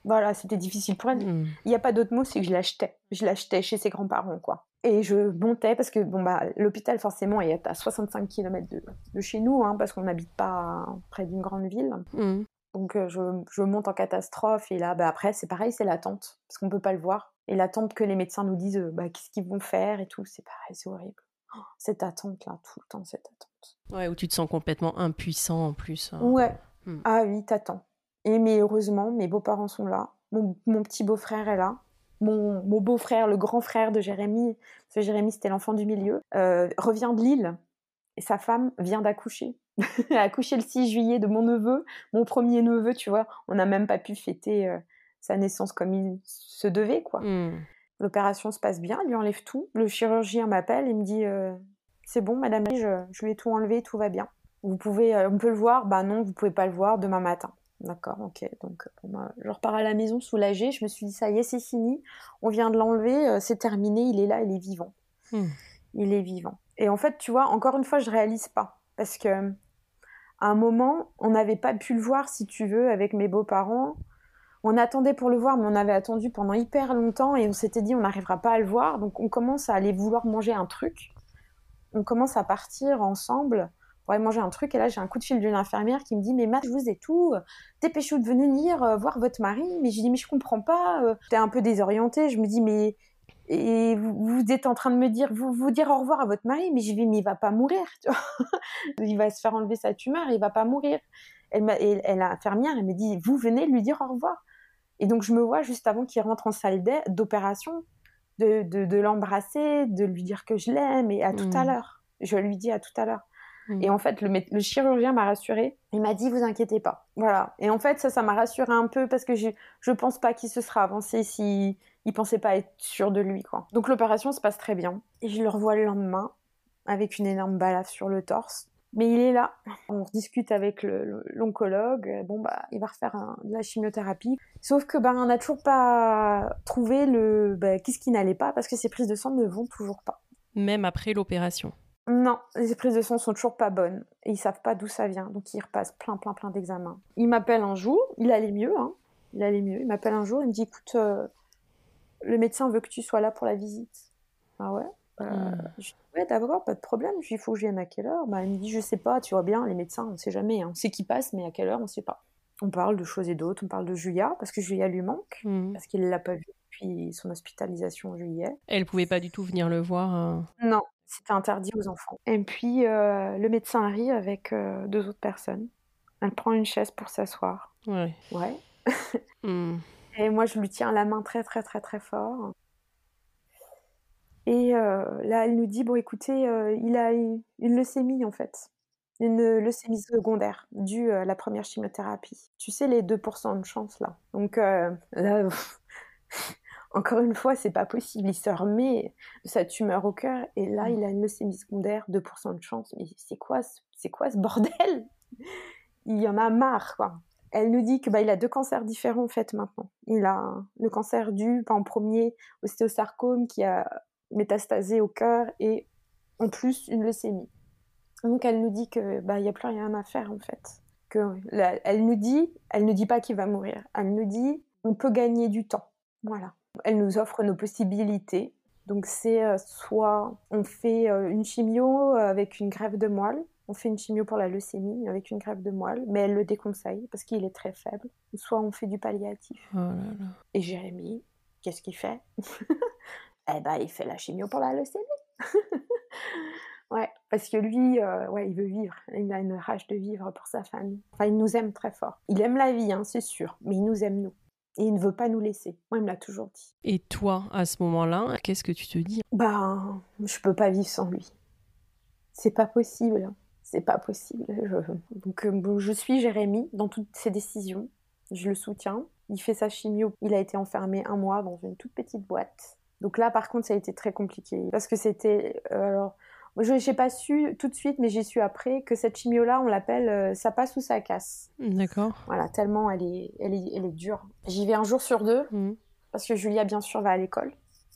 Voilà, c'était difficile pour elle. Hmm. Il n'y a pas d'autre mot, c'est que je l'achetais. Je l'achetais chez ses grands-parents, quoi. Et je montais parce que bon bah l'hôpital forcément est à 65 km de, chez nous, hein, parce qu'on n'habite pas près d'une grande ville. Hmm. Donc euh, je, monte en catastrophe et là, bah, après, c'est pareil, c'est l'attente, parce qu'on peut pas le voir. Et l'attente que les médecins nous disent, bah, qu'est-ce qu'ils vont faire et tout, c'est pareil, c'est horrible. Oh, cette attente-là, tout le temps, cette attente. Ouais, où tu te sens complètement impuissant en plus. Hein. Ouais. Hmm. Ah oui, t'attends. Et mais heureusement, mes beaux-parents sont là. Mon, petit beau-frère est là. Mon, beau-frère, le grand frère de Jérémy, parce que Jérémy c'était l'enfant du milieu, euh, revient de Lille et sa femme vient d'accoucher. Accouché le 6 juillet de mon neveu, mon premier neveu, tu vois. On n'a même pas pu fêter euh, sa naissance comme il se devait, quoi. Hmm. L'opération se passe bien, il lui enlève tout. Le chirurgien m'appelle, il me dit euh, C'est bon, madame, je, je, lui ai tout enlevé, tout va bien. Vous pouvez, euh, on peut le voir Bah non, vous pouvez pas le voir demain matin. D'accord, ok. Donc, je repars à la maison soulagée. Je me suis dit Ça y est, c'est fini. On vient de l'enlever, c'est terminé, il est là, il est vivant. Hmm. Il est vivant. Et en fait, tu vois, encore une fois, je réalise pas. Parce que un moment, on n'avait pas pu le voir, si tu veux, avec mes beaux-parents. On attendait pour le voir, mais on avait attendu pendant hyper longtemps et on s'était dit on n'arrivera pas à le voir. Donc on commence à aller vouloir manger un truc. On commence à partir ensemble pour aller manger un truc. Et là, j'ai un coup de fil d'une infirmière qui me dit Mais Matt, je vous ai tout. Dépêchez-vous de venir euh, voir votre mari. Mais je dis Mais je comprends pas. Euh. J'étais un peu désorientée. Je me dis Mais et vous, êtes en train de me dire, vous, vous dire au revoir à votre mari, mais je vais, mais il va pas mourir, tu vois. il va se faire enlever sa tumeur, il va pas mourir. Elle, elle, elle l'infirmière, elle me dit, vous venez lui dire au revoir. Et donc je me vois juste avant qu'il rentre en salle d'opération, de, de, l'embrasser, de lui dire que je l'aime, et à tout à mmh. l'heure. Je lui dis à tout à l'heure. Mmh. Et en fait, le, le chirurgien m'a rassurée. Il m'a dit, vous inquiétez pas. Voilà. Et en fait, ça, ça m'a rassurée un peu parce que je, je pense pas qu'il se sera avancé si, il pensait pas être sûr de lui, quoi. Donc l'opération se passe très bien. Et je le revois le lendemain, avec une énorme balafre sur le torse. Mais il est là. On discute avec l'oncologue. Bon, bah, il va refaire de la chimiothérapie. Sauf que, bah, on n'a toujours pas trouvé le, bah, qu'est-ce qui n'allait pas parce que ces prises de sang ne vont toujours pas. Même après l'opération. Non, les prises de sang sont toujours pas bonnes et ils savent pas d'où ça vient, donc ils repassent plein, plein, plein d'examens. Il m'appelle un jour, il allait mieux, hein, il allait mieux. Il m'appelle un jour, il me dit écoute, euh, le médecin veut que tu sois là pour la visite. Ah ouais? Euh, je dis, ouais, d'accord, pas de problème. Je lui faut que je vienne à quelle heure? Bah, Il me dit, je sais pas, tu vois bien, les médecins, on sait jamais. hein. On sait qui passe, mais à quelle heure, on sait pas. On parle de choses et d'autres, on parle de Julia, parce que Julia lui manque, Hmm. parce qu'il l'a pas vue depuis son hospitalisation en juillet. Elle pouvait pas du tout venir le voir. euh. Non, c'était interdit aux enfants. Et puis, euh, le médecin arrive avec euh, deux autres personnes. Elle prend une chaise pour s'asseoir. Ouais. Ouais. Hmm. Et moi, je lui tiens la main très, très, très, très fort. Et euh, là, elle nous dit, bon, écoutez, euh, il a une, une leucémie, en fait. Une leucémie secondaire, due à la première chimiothérapie. Tu sais, les 2% de chance, là. Donc, euh, là, encore une fois, c'est pas possible. Il se remet de sa tumeur au cœur, et là, il a une leucémie secondaire, 2% de chance. Mais c'est quoi, ce- c'est quoi ce bordel? Il y en a marre, quoi. Elle nous dit que bah, il a deux cancers différents en fait maintenant. Il a le cancer dû pas en premier au stéosarcome qui a métastasé au cœur et en plus une leucémie. Donc elle nous dit que bah il y a plus rien à faire en fait. Que elle nous dit, elle ne dit pas qu'il va mourir. Elle nous dit on peut gagner du temps. Voilà. Elle nous offre nos possibilités. Donc c'est euh, soit on fait euh, une chimio avec une grève de moelle, on fait une chimio pour la leucémie avec une grève de moelle, mais elle le déconseille parce qu'il est très faible. Soit on fait du palliatif. Oh là là. Et Jérémy, qu'est-ce qu'il fait? Eh ben, il fait la chimio pour la leucémie. ouais, parce que lui, euh, ouais, il veut vivre. Il a une rage de vivre pour sa famille. Enfin, il nous aime très fort. Il aime la vie, hein, c'est sûr, mais il nous aime nous. Et il ne veut pas nous laisser. Moi, il me l'a toujours dit. Et toi, à ce moment-là, qu'est-ce que tu te dis? Ben, je peux pas vivre sans lui. C'est pas possible. C'est pas possible. Je- Donc, euh, je suis Jérémy dans toutes ses décisions. Je le soutiens. Il fait sa chimio. Il a été enfermé un mois dans une toute petite boîte. Donc là, par contre, ça a été très compliqué parce que c'était. euh, alors, je n'ai pas su tout de suite, mais j'ai su après que cette chimio-là, on l'appelle euh, ça passe ou ça casse. D'accord. Voilà, tellement elle est, elle est, elle est dure. J'y vais un jour sur deux Hmm. parce que Julia, bien sûr, va à l'école.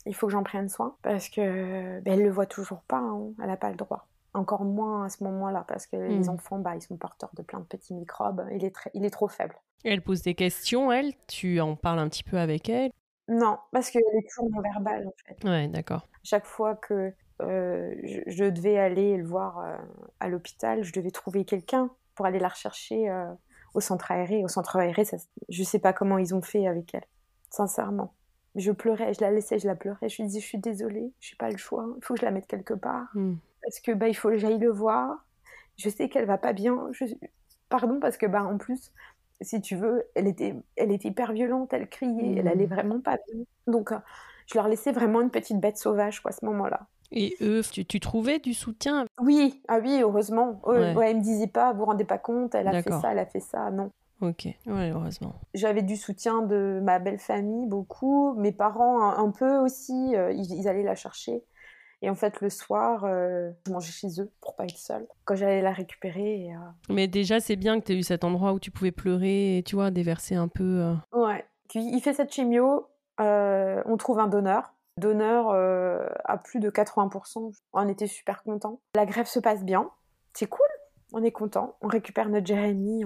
Il faut que j'en prenne soin parce que ben, elle le voit toujours pas. hein. Elle n'a pas le droit. Encore moins à ce moment-là parce que les Mm. enfants, bah, ils sont porteurs de plein de petits microbes. Il est, très, il est trop faible. Elle pose des questions, elle? Tu en parles un petit peu avec elle? Non, parce qu'elle est toujours non verbale en fait. Ouais, d'accord. Chaque fois que euh, je, je devais aller le voir euh, à l'hôpital, je devais trouver quelqu'un pour aller la rechercher euh, au centre aéré. Au centre aéré, ça, je sais pas comment ils ont fait avec elle, sincèrement. Je pleurais, je la laissais, je la pleurais. Je lui disais, je suis désolée, je n'ai pas le choix, il faut que je la mette quelque part. Hmm. Parce que bah, il faut que j'aille le voir. Je sais qu'elle va pas bien. Je... Pardon, parce que bah, en plus, si tu veux, elle était, elle était hyper violente, elle criait, elle Mhm. allait vraiment pas bien. Donc, je leur laissais vraiment une petite bête sauvage, quoi, à ce moment-là. Et eux, tu, tu trouvais du soutien? Oui, ah oui, heureusement. Euh, Ouais. ouais, elle me disait pas, vous vous rendez pas compte, elle a fait ça, elle a fait ça. Non. Ok, ouais, heureusement. J'avais du soutien de ma belle famille, beaucoup. Mes parents, un, un peu aussi, euh, ils, ils allaient la chercher. Et en fait, le soir, euh, je mangeais chez eux pour pas être seule. Quand j'allais la récupérer, et, euh, Mais déjà, c'est bien que tu aies eu cet endroit où tu pouvais pleurer et, tu vois, déverser un peu. Ouais. Puis il fait cette chimio, on trouve un donneur. Donneur euh, à plus de 80%. On était super contents. La grève se passe bien. C'est cool. On est content. On récupère notre Jérémy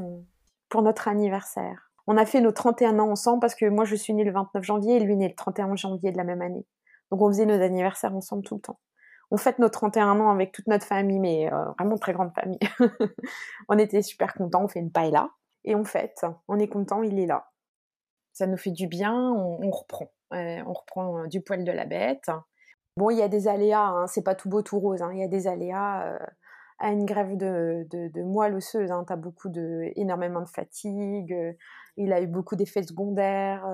pour notre anniversaire. On a fait nos 31 ans ensemble parce que moi je suis née le 29 janvier et lui né le 31 janvier de la même année. Donc on faisait nos anniversaires ensemble tout le temps. On fête nos 31 ans avec toute notre famille, mais euh, vraiment très grande famille. on était super contents. On fait une paella et on fête. On est content, il est là ça nous fait du bien, on reprend. On reprend euh, du poil de la bête. Bon, il y a des aléas, hein, c'est pas tout beau, tout rose. hein, Il y a des aléas euh, à une grève de, moelle osseuse. Hein, tu as beaucoup de, énormément de fatigue. euh, il a eu beaucoup d'effets secondaires.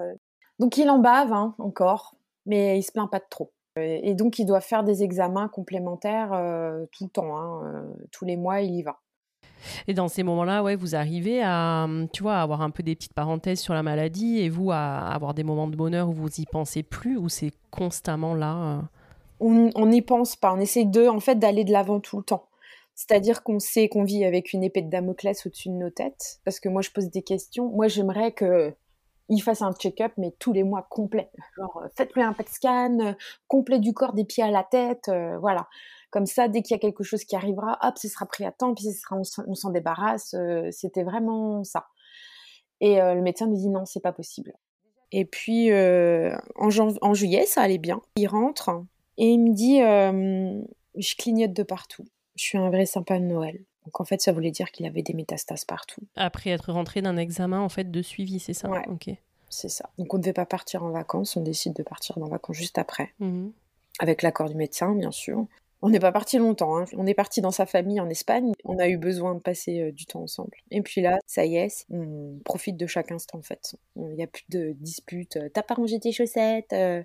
Donc, il en bave hein, encore, mais il se plaint pas de trop. Et donc, il doit faire des examens complémentaires tout le temps. tous les mois, il y va. Et dans ces moments-là, ouais, vous arrivez à, tu vois, avoir un peu des petites parenthèses sur la maladie et vous à avoir des moments de bonheur où vous y pensez plus, ou c'est constamment là. euh, on n'y pense pas. On essaye de, en fait, d'aller de l'avant tout le temps. C'est-à-dire qu'on sait qu'on vit avec une épée de Damoclès au-dessus de nos têtes. Parce que moi, je pose des questions. Moi, j'aimerais que il fasse un check-up, mais tous les mois complet. Genre, faites-lui un PET scan complet du corps, des pieds à la tête, voilà. Comme ça, dès qu'il y a quelque chose qui arrivera, hop, ce sera pris à temps, puis ce sera, on s'en débarrasse. C'était vraiment ça. Et le médecin me dit non, c'est pas possible. Et puis en, en, juillet, ça allait bien. Il rentre et il me dit je clignote de partout. Je suis un vrai sympa de Noël. Donc en fait, ça voulait dire qu'il avait des métastases partout. Après être rentré d'un examen en fait de suivi, c'est ça? Ouais. Ok. C'est ça. Donc on ne devait pas partir en vacances, on décide de partir en vacances juste après. Mmh Avec l'accord du médecin, bien sûr. On n'est pas parti longtemps. Hein. On est parti dans sa famille en Espagne. On a eu besoin de passer euh, du temps ensemble. Et puis là, ça y est, on profite de chaque instant en fait. Il n'y a plus de disputes. Euh, t'as pas rangé tes chaussettes. Euh,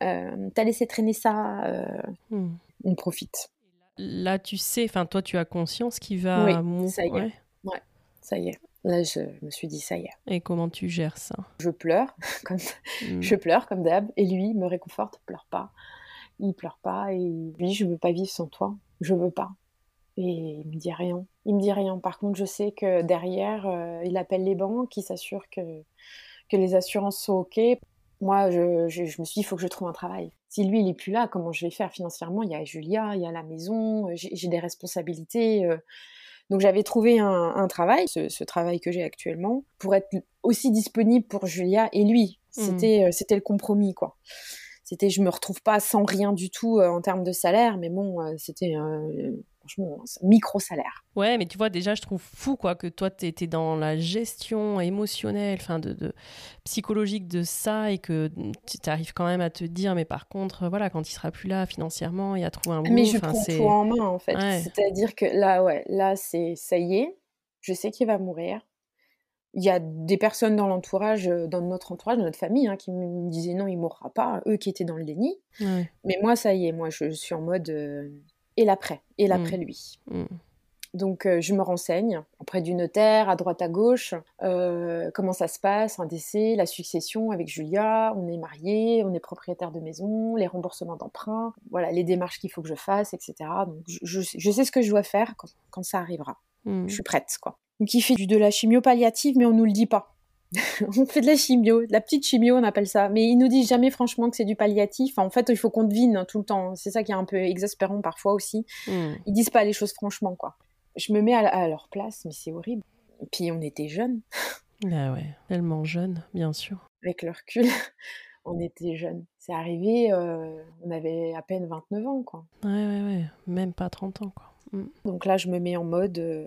t'as laissé traîner ça. Hmm. On profite. Là, tu sais, enfin toi, tu as conscience qu'il va oui, Ça y est. Ouais. ça y est. Là, je me suis dit, ça y est. Et comment tu gères ça? Je pleure, comme hmm. je pleure comme d'hab, et lui me réconforte, pleure pas il pleure pas et il dit je veux pas vivre sans toi, je veux pas. Et il me dit rien. Il me dit rien. Par contre, je sais que derrière, euh, il appelle les banques, il s'assure que, que les assurances sont OK. Moi, je, je, me suis dit, il faut que je trouve un travail. Si lui, il est plus là, comment je vais faire financièrement? Il y a Julia, il y a la maison, j'ai des responsabilités. Euh. Donc j'avais trouvé un, un travail, ce, ce, travail que j'ai actuellement, pour être aussi disponible pour Julia et lui. Mmh. C'était euh, c'était le compromis, quoi c'était je me retrouve pas sans rien du tout euh, en termes de salaire mais bon euh, c'était euh, franchement un micro salaire. Ouais mais tu vois déjà je trouve fou quoi que toi tu étais dans la gestion émotionnelle enfin de, psychologique de ça et que tu arrives quand même à te dire mais par contre voilà quand il sera plus là financièrement il y a trouvé un boulot mais je prends tout en main en fait. C'est-à-dire que là ouais là c'est ça y est je sais qu'il va mourir il y a des personnes dans l'entourage, euh, dans notre entourage, dans notre famille, hein, qui me disaient non, il mourra pas, eux qui étaient dans le déni. Mais moi, ça y est, moi, je suis en mode euh, et l'après, et l'après mmh. lui. Mmh. Donc, euh, je me renseigne auprès du notaire, à droite, à gauche, comment ça se passe, un décès, la succession avec Julia, on est mariés, on est propriétaire de maison, les remboursements d'emprunt, voilà, les démarches qu'il faut que je fasse, etc. Donc, je, sais ce que je dois faire quand, ça arrivera. Mmh. Je suis prête, quoi. Donc il fait du, de la chimio palliative, mais on nous le dit pas. on fait de la chimio, de la petite chimio, on appelle ça. Mais ils nous disent jamais franchement que c'est du palliatif. En fait, il faut qu'on devine tout le temps. C'est ça qui est un peu exaspérant parfois aussi. Hmm. Ils disent pas les choses franchement, quoi. Je me mets à, leur place, mais c'est horrible. Et puis on était jeunes. Ah ouais, tellement jeunes, bien sûr. Avec le recul, on était jeunes. C'est arrivé, euh, on avait à peine 29 ans, quoi. Ouais, ouais, ouais. Même pas 30 ans, quoi. Hmm. Donc là, je me mets en mode euh,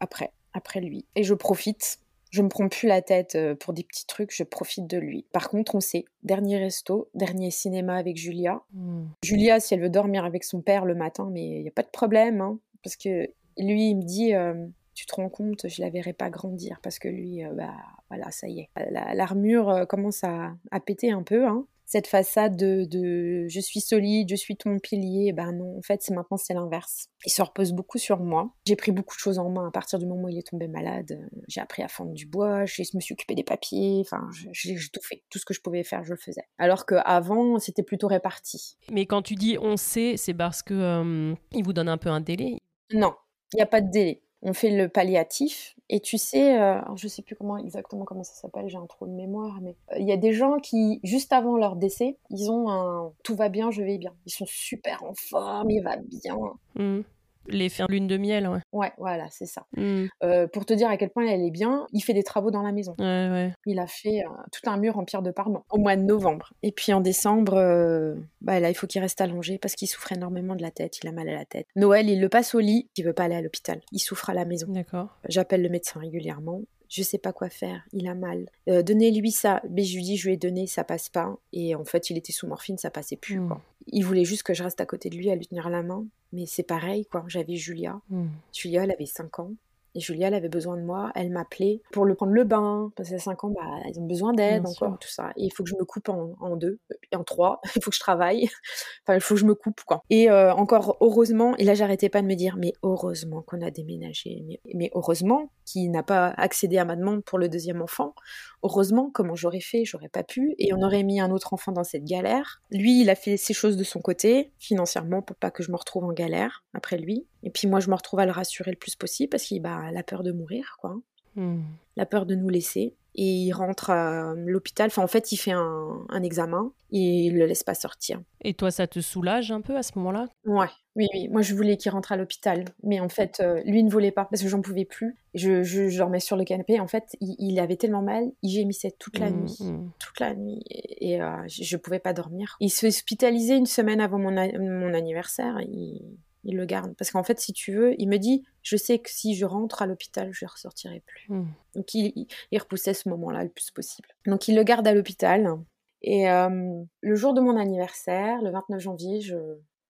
après après lui. Et je profite. Je me prends plus la tête euh, pour des petits trucs, je profite de lui. Par contre, on sait, dernier resto, dernier cinéma avec Julia. Hmm. Julia, si elle veut dormir avec son père le matin, mais il n'y a pas de problème, hein, parce que lui, il me dit, euh, tu te rends compte, je la verrai pas grandir, parce que lui, euh, bah voilà, ça y est. L'armure commence à, à, péter un peu, hein cette façade de, je suis solide, je suis ton pilier, ben non, en fait, c'est maintenant c'est l'inverse. Il se repose beaucoup sur moi. J'ai pris beaucoup de choses en main à partir du moment où il est tombé malade. J'ai appris à fendre du bois, je me suis occupé des papiers, enfin, j'ai tout fait. Tout ce que je pouvais faire, je le faisais. Alors qu'avant, c'était plutôt réparti. Mais quand tu dis on sait, c'est parce que euh, il vous donne un peu un délai? Non, il n'y a pas de délai on fait le palliatif. Et tu sais, euh, je sais plus comment exactement comment ça s'appelle, j'ai un trou de mémoire, mais euh, il y a des gens qui, juste avant leur décès, ils ont un tout va bien, je vais bien. Ils sont super en forme, il va bien. Mmh. L'effet lune de miel, ouais. Ouais, voilà, c'est ça. Mmh. Euh, pour te dire à quel point elle est bien, il fait des travaux dans la maison. Ouais, ouais. Il a fait euh, tout un mur en pierre de Parment au mois de novembre. Et puis en décembre, euh, bah là, il faut qu'il reste allongé parce qu'il souffre énormément de la tête. Il a mal à la tête. Noël, il le passe au lit. Il veut pas aller à l'hôpital. Il souffre à la maison. D'accord. J'appelle le médecin régulièrement je sais pas quoi faire, il a mal. Euh, donnez-lui ça. Mais je lui dis, je lui ai donné, ça passe pas. Et en fait, il était sous morphine, ça passait plus. Hmm. Quoi. Il voulait juste que je reste à côté de lui à lui tenir la main. Mais c'est pareil, quoi. J'avais Julia. Hmm. Julia, elle avait 5 ans. Et Julia, elle avait besoin de moi, elle m'appelait pour le prendre le bain, parce qu'à 5 ans, bah, ils ont besoin d'aide encore, tout ça. Et il faut que je me coupe en, deux, en trois, il faut que je travaille, enfin, il faut que je me coupe, quoi. Et euh, encore heureusement, et là, j'arrêtais pas de me dire, mais heureusement qu'on a déménagé, mais, mais heureusement qu'il n'a pas accédé à ma demande pour le deuxième enfant, heureusement, comment j'aurais fait, j'aurais pas pu, et on aurait mis un autre enfant dans cette galère. Lui, il a fait ses choses de son côté, financièrement, pour pas que je me retrouve en galère après lui. Et puis moi, je me retrouve à le rassurer le plus possible parce qu'il bah, a la peur de mourir, quoi. Hmm. La peur de nous laisser. Et il rentre à l'hôpital. Enfin, en fait, il fait un, un examen et il le laisse pas sortir. Et toi, ça te soulage un peu à ce moment-là? Ouais, oui, oui. Moi, je voulais qu'il rentre à l'hôpital, mais en fait, euh, lui ne voulait pas parce que j'en pouvais plus. Je, je, je, dormais sur le canapé. En fait, il, il avait tellement mal, il gémissait toute la Mmh, nuit, mmh. toute la nuit, et, et, euh, je, je pouvais pas dormir. Il se fait hospitaliser une semaine avant mon, anniversaire. Il, il le garde parce qu'en fait, si tu veux, il me dit, je sais que si je rentre à l'hôpital, je ne ressortirai plus. Mmh. Donc il, repoussait ce moment-là le plus possible. Donc il le garde à l'hôpital. Et euh, le jour de mon anniversaire, le 29 janvier, je...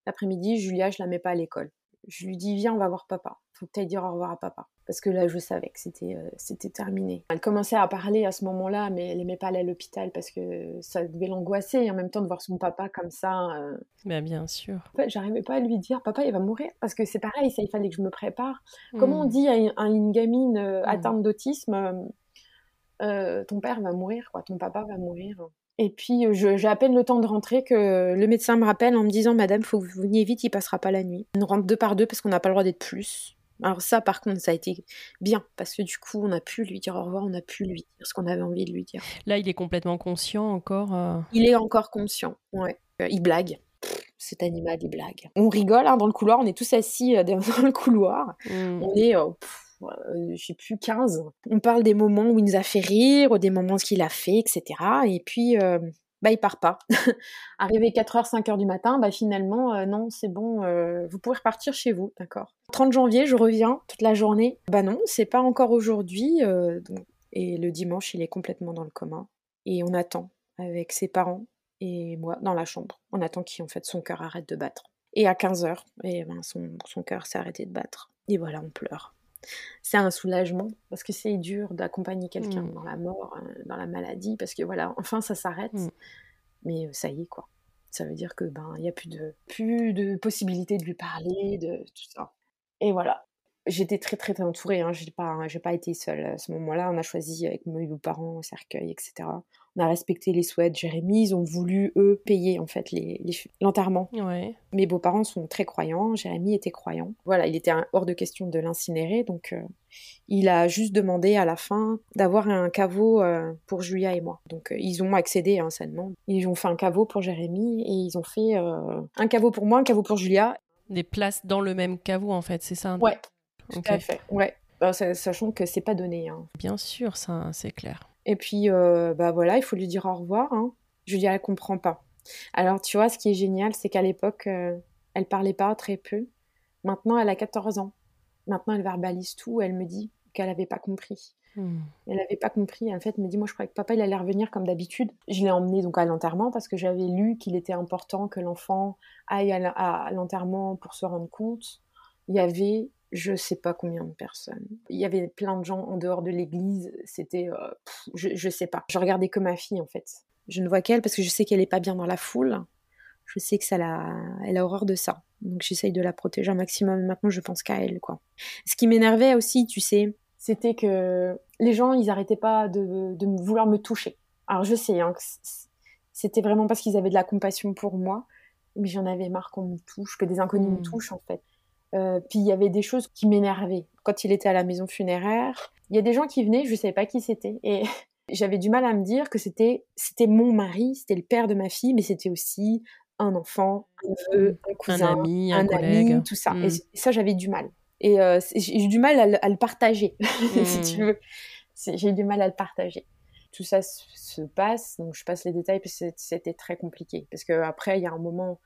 l'après-midi, Julia, je la mets pas à l'école. Je lui dis, viens, on va voir papa. Faut que tu dire au revoir à papa. Parce que là, je savais que c'était euh, c'était terminé. Elle commençait à parler à ce moment-là, mais elle aimait pas aller à l'hôpital parce que ça devait l'angoisser. Et en même temps, de voir son papa comme ça, euh, Ben, bien sûr. en fait, j'arrivais pas à lui dire, papa, il va mourir. Parce que c'est pareil, ça, il fallait que je me prépare. Comment on Mmh. dit à une, à une gamine euh, Mm. atteinte d'autisme, ton père va mourir, quoi, ton papa va mourir. Et puis, je- j'ai à peine le temps de rentrer que le médecin me rappelle en me disant, Madame, faut que vous veniez vite, il passera pas la nuit. On rentre deux par deux parce qu'on n'a pas le droit d'être plus. Alors ça, par contre, ça a été bien, parce que du coup, on a pu lui dire au revoir, on a pu lui dire ce qu'on avait envie de lui dire. Là, il est complètement conscient encore. euh, Il est encore conscient, ouais. Euh, il blague. Pff, Cet animal, il blague. On rigole hein, dans le couloir, on est tous assis euh, dans le couloir. mmh. On est, euh, pff, euh, je sais plus, 15. On parle des moments où il nous a fait rire, des moments ce qu'il a fait, etc. Et puis, euh, bah, il part pas. Arrivé 4h, 5h du matin, bah, finalement, euh, non, c'est bon, euh, vous pouvez repartir chez vous, d'accord. 30 janvier, je reviens toute la journée. Bah non, c'est pas encore aujourd'hui. euh, et le dimanche, il est complètement dans le coma. Et on attend avec ses parents et moi dans la chambre. On attend qu'en fait son cœur arrête de battre. Et à 15h, et ben, son, son cœur s'est arrêté de battre. Et voilà, on pleure. C'est un soulagement parce que c'est dur d'accompagner quelqu'un Mm. dans la mort, euh, dans la maladie, parce que voilà, enfin ça s'arrête. Mm. Mais euh, ça y est quoi. Ça veut dire que ben il y a plus de plus de possibilité de lui parler, de tout ça. Et voilà. J'étais très très, entourée, hein. j'ai pas, j'ai pas été seule à ce moment-là. On a choisi avec mes beaux-parents au cercueil, etc. On a respecté les souhaits de Jérémy, ils ont voulu eux payer en fait les- les- l'enterrement. Ouais. Mes beaux-parents sont très croyants, Jérémy était croyant. Voilà, il était hors de question de l'incinérer, donc euh, il a juste demandé à la fin d'avoir un caveau euh, pour Julia et moi. Donc euh, ils ont accédé à sa demande. Ils ont fait un caveau pour Jérémy et ils ont fait euh, un caveau pour moi, un caveau pour Julia. Des places dans le même caveau, en fait, c'est ça Ouais, Tout à fait. Ouais. Bah, sa- sachant que c'est pas donné. hein. Bien sûr, ça, c'est clair. Et puis, euh, bah voilà, il faut lui dire au revoir. Hein. Julia, elle comprend pas. Alors, tu vois, ce qui est génial, c'est qu'à l'époque, euh, elle parlait pas très peu. Maintenant, elle a 14 ans. Maintenant, elle verbalise tout. Elle me dit qu'elle avait pas compris. Mmh. Elle avait pas compris. En fait, elle me dit, moi, je croyais que papa, il allait revenir comme d'habitude. Je l'ai emmené donc à l'enterrement parce que j'avais lu qu'il était important que l'enfant aille à l'enterrement pour se rendre compte. Il y avait, je sais pas combien de personnes. Il y avait plein de gens en dehors de l'église. C'était, euh, je, je sais pas. Je regardais que ma fille, en fait. Je ne vois qu'elle parce que je sais qu'elle est pas bien dans la foule. Je sais que ça la, elle a horreur de ça. Donc j'essaye de la protéger un maximum. Maintenant, je pense qu'à elle, quoi. Ce qui m'énervait aussi, tu sais, c'était que les gens, ils arrêtaient pas de, vouloir me toucher. Alors je sais hein, que c'était vraiment parce qu'ils avaient de la compassion pour moi, mais j'en avais marre qu'on me touche, que des inconnus me Mm. touchent en fait. Euh, puis il y avait des choses qui m'énervaient. Quand il était à la maison funéraire, il y a des gens qui venaient, je savais pas qui c'était, et j'avais du mal à me dire que c'était c'était mon mari, c'était le père de ma fille, mais c'était aussi un enfant, un neveu, un Un cousin, ami, un, un collègue. ami, tout ça. Mm. Et c- ça, j'avais du mal. Et euh, j'ai eu du mal à, le- à le partager, si tu veux. C'est- J'ai eu du mal à le partager. Tout ça se, se passe, donc je passe les détails parce que c'était très compliqué. Parce qu'après, il y a un moment,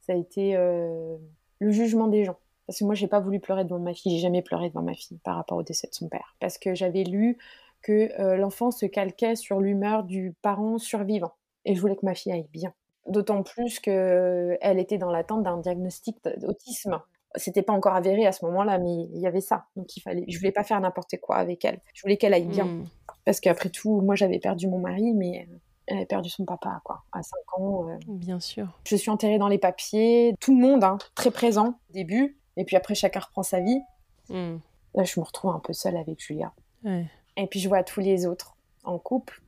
ça a été euh, le jugement des gens. Parce que moi, j'ai pas voulu pleurer devant ma fille. J'ai jamais pleuré devant ma fille par rapport au décès de son père. Parce que j'avais lu que euh, l'enfant se calquait sur l'humeur du parent survivant. Et je voulais que ma fille aille bien. D'autant plus qu'elle était dans l'attente d'un diagnostic d'autisme. C'était pas encore avéré à ce moment-là, mais il y avait ça. Donc il fallait, je voulais pas faire n'importe quoi avec elle. Je voulais qu'elle aille bien. Mm. Parce qu'après tout, moi j'avais perdu mon mari, mais euh, elle avait perdu son papa, quoi, à 5 ans. euh. Bien sûr. Je suis enterrée dans les papiers, tout le monde, hein, très présent au début. Et puis après, chacun reprend sa vie. Mm. Là, je me retrouve un peu seule avec Julia. Ouais. Et puis je vois tous les autres en couple,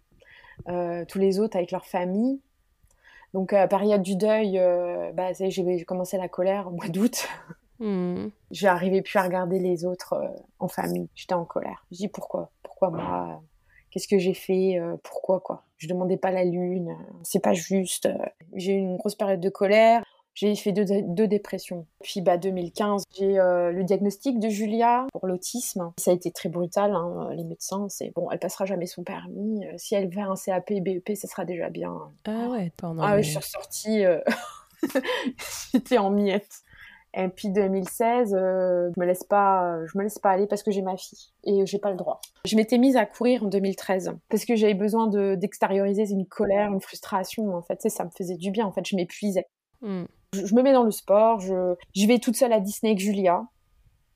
euh, tous les autres avec leur famille. Donc, à la période du deuil, euh, bah, j'ai commencé la colère au mois d'août. Mm. J'ai arrivé plus à regarder les autres euh, en famille. J'étais en colère. Je dis pourquoi? Pourquoi moi? Qu'est-ce que j'ai fait Pourquoi quoi? Je demandais pas la lune. C'est pas juste. J'ai eu une grosse période de colère. J'ai fait deux, dépressions. Puis bah 2015, j'ai le diagnostic de Julia pour l'autisme. Ça a été très brutal. Hein, les médecins, c'est bon, elle passera jamais son permis. si elle veut un CAP, BEP, ça sera déjà bien. Ah ouais, pendant. Ah ouais, je suis ressortie. J'étais en miettes. Et puis 2016, euh, je me laisse pas, je me laisse pas aller parce que j'ai ma fille et j'ai pas le droit. Je m'étais mise à courir en 2013 parce que j'avais besoin de d'extérioriser une colère, une frustration. En fait, ça me faisait du bien. En fait, je m'épuisais. Hmm. Je, me mets dans le sport. Je, je vais toute seule à Disney avec Julia.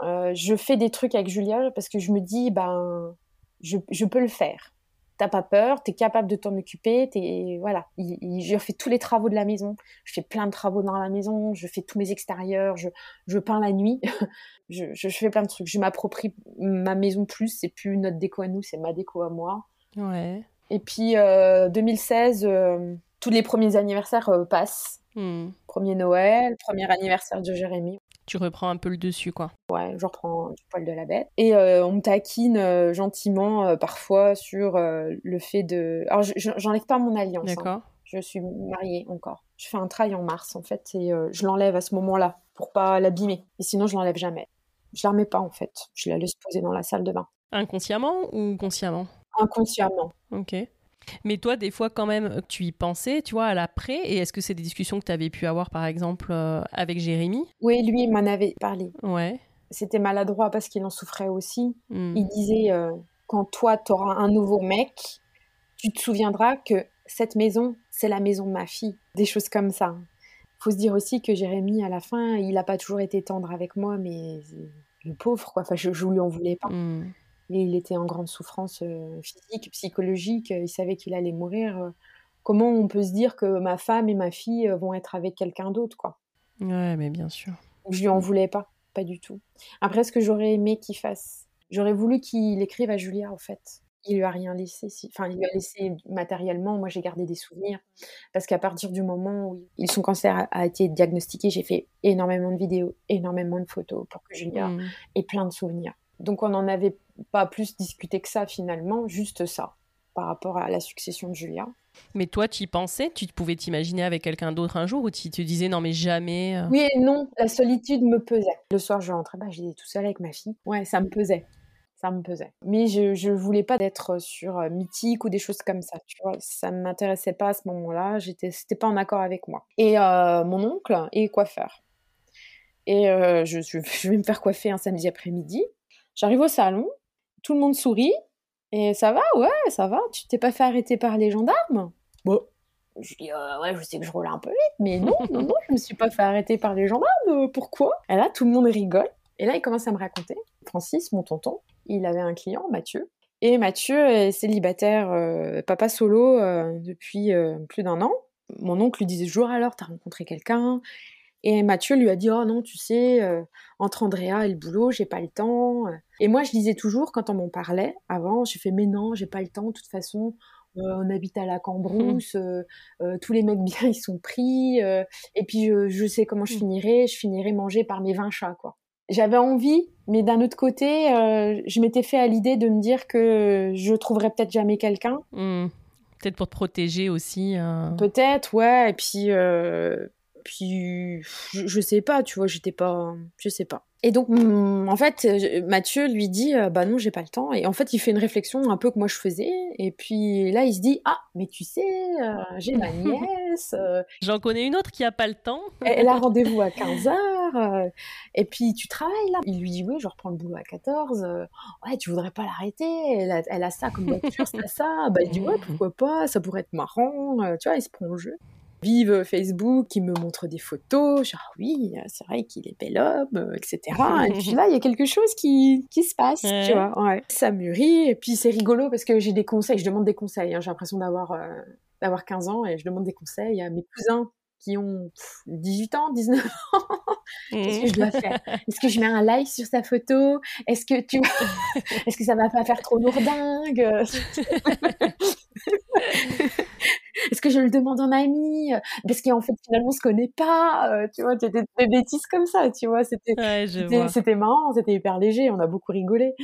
Euh, je fais des trucs avec Julia parce que je me dis, ben, je, je peux le faire t'as pas peur, t'es capable de t'en occuper, t'es voilà. je fais tous les travaux de la maison, je fais plein de travaux dans la maison, je fais tous mes extérieurs, je, je peins la nuit, je, je, fais plein de trucs. Je m'approprie ma maison plus, c'est plus notre déco à nous, c'est ma déco à moi. Ouais. Et puis euh, 2016, euh, tous les premiers anniversaires euh, passent. Hmm. Premier Noël, premier anniversaire de Jérémy tu reprends un peu le dessus, quoi. Ouais, je reprends du poil de la bête. Et euh, on me taquine euh, gentiment euh, parfois sur le fait de. Alors, j'enlève pas mon alliance. Hein. D'accord. Je suis mariée encore. Je fais un trail en mars, en fait, et je l'enlève à ce moment-là pour pas l'abîmer. Et sinon, je l'enlève jamais. Je la remets pas, en fait. Je la laisse poser dans la salle de bain. Inconsciemment ou consciemment? Inconsciemment. Ok. Mais toi, des fois, quand même, tu y pensais, tu vois, à l'après. Et est-ce que c'est des discussions que tu avais pu avoir, par exemple, euh, avec Jérémy? Oui, lui, il m'en avait parlé. Ouais. C'était maladroit parce qu'il en souffrait aussi. Hmm. Il disait euh, quand toi, tu auras un nouveau mec, tu te souviendras que cette maison, c'est la maison de ma fille. Des choses comme ça. Faut se dire aussi que Jérémy, à la fin, il n'a pas toujours été tendre avec moi, mais le pauvre, quoi. Enfin, je, je lui en voulais pas. Il était en grande souffrance euh, physique, psychologique, il savait qu'il allait mourir. Euh. Comment on peut se dire que ma femme et ma fille euh, vont être avec quelqu'un d'autre, quoi? Ouais, mais bien sûr. Je lui en voulais pas, pas du tout. Après, ce que j'aurais aimé qu'il fasse, j'aurais voulu qu'il écrive à Julia, en fait. Il lui a rien laissé, enfin, il lui a laissé matériellement. Moi, j'ai gardé des souvenirs parce qu'à partir du moment où son cancer a été diagnostiqué, j'ai fait énormément de vidéos, énormément de photos pour que Julia mmh. ait plein de souvenirs. Donc, on en avait pas plus discuter que ça finalement, juste ça, par rapport à la succession de Julia. Mais toi, tu y pensais? Tu pouvais t'imaginer avec quelqu'un d'autre un jour ou tu te disais non mais jamais euh? Oui et non, la solitude me pesait. Le soir, je rentrais, bah, j'étais tout seul avec ma fille. Ouais, ça me pesait. Ça me pesait. Mais je ne voulais pas d'être sur euh, Mythique ou des choses comme ça. Tu vois, ça ne m'intéressait pas à ce moment-là. J'étais, c'était pas en accord avec moi. Et euh, mon oncle est coiffeur. Et je, je vais me faire coiffer un samedi après-midi. J'arrive au salon, tout le monde sourit. Et ça va, ouais, ça va. Tu t'es pas fait arrêter par les gendarmes? Bon. Je dis, euh, ouais, je sais que je roule un peu vite, mais non, non, non, je me suis pas fait arrêter par les gendarmes. Euh, pourquoi? Et là, tout le monde rigole. Et là, il commence à me raconter. Francis, mon tonton, il avait un client, Mathieu. Et Mathieu est célibataire, euh, papa solo, depuis plus d'un an. Mon oncle lui disait, jour alors, t'as rencontré quelqu'un et Mathieu lui a dit Oh non, tu sais, euh, entre Andrea et le boulot, j'ai pas le temps. Et moi, je disais toujours, quand on m'en parlait avant, je fais Mais non, j'ai pas le temps, de toute façon, euh, on habite à la Cambrousse, euh, tous les mecs bien, ils sont pris. et puis, je, sais comment je mmh. finirai, je finirai manger par mes 20 chats, quoi. J'avais envie, mais d'un autre côté, je m'étais fait à l'idée de me dire que je trouverais peut-être jamais quelqu'un. Mmh. Peut-être pour te protéger aussi. Peut-être, ouais. Et puis, puis je, je, sais pas, tu vois, j'étais pas, je sais pas. Et donc en fait, Mathieu lui dit euh, bah non, j'ai pas le temps. Et en fait, il fait une réflexion un peu que moi je faisais. Et puis là, il se dit ah mais tu sais, euh, j'ai ma nièce. Euh, J'en connais une autre qui a pas le temps. elle a rendez-vous à 15 h et puis tu travailles là. Il lui dit oui, je reprends le boulot à 14. ouais, tu voudrais pas l'arrêter elle a, elle a, ça comme voiture, ça, ça. Bah il dit ouais, pourquoi pas, ça pourrait être marrant. tu vois, il se prend au jeu vive Facebook, qui me montre des photos, genre oui, c'est vrai qu'il est bel homme, etc. et puis là, il y a quelque chose qui, qui se passe, tu vois. Ouais. Ça mûrit, et puis c'est rigolo parce que j'ai des conseils, je demande des conseils. Hein. J'ai l'impression d'avoir euh, d'avoir 15 ans et je demande des conseils à mes cousins qui ont 18 ans, 19 ans. Qu'est-ce que je dois faire? Est-ce que je mets un like sur sa photo? Est-ce que tu Est-ce que ça va pas faire trop lourdingue? Est-ce que je le demande en ami Parce qu'en fait, finalement, on se connaît pas. Euh, tu vois, c'était des bêtises comme ça, tu vois. C'était c'était marrant, c'était hyper léger. On a beaucoup rigolé.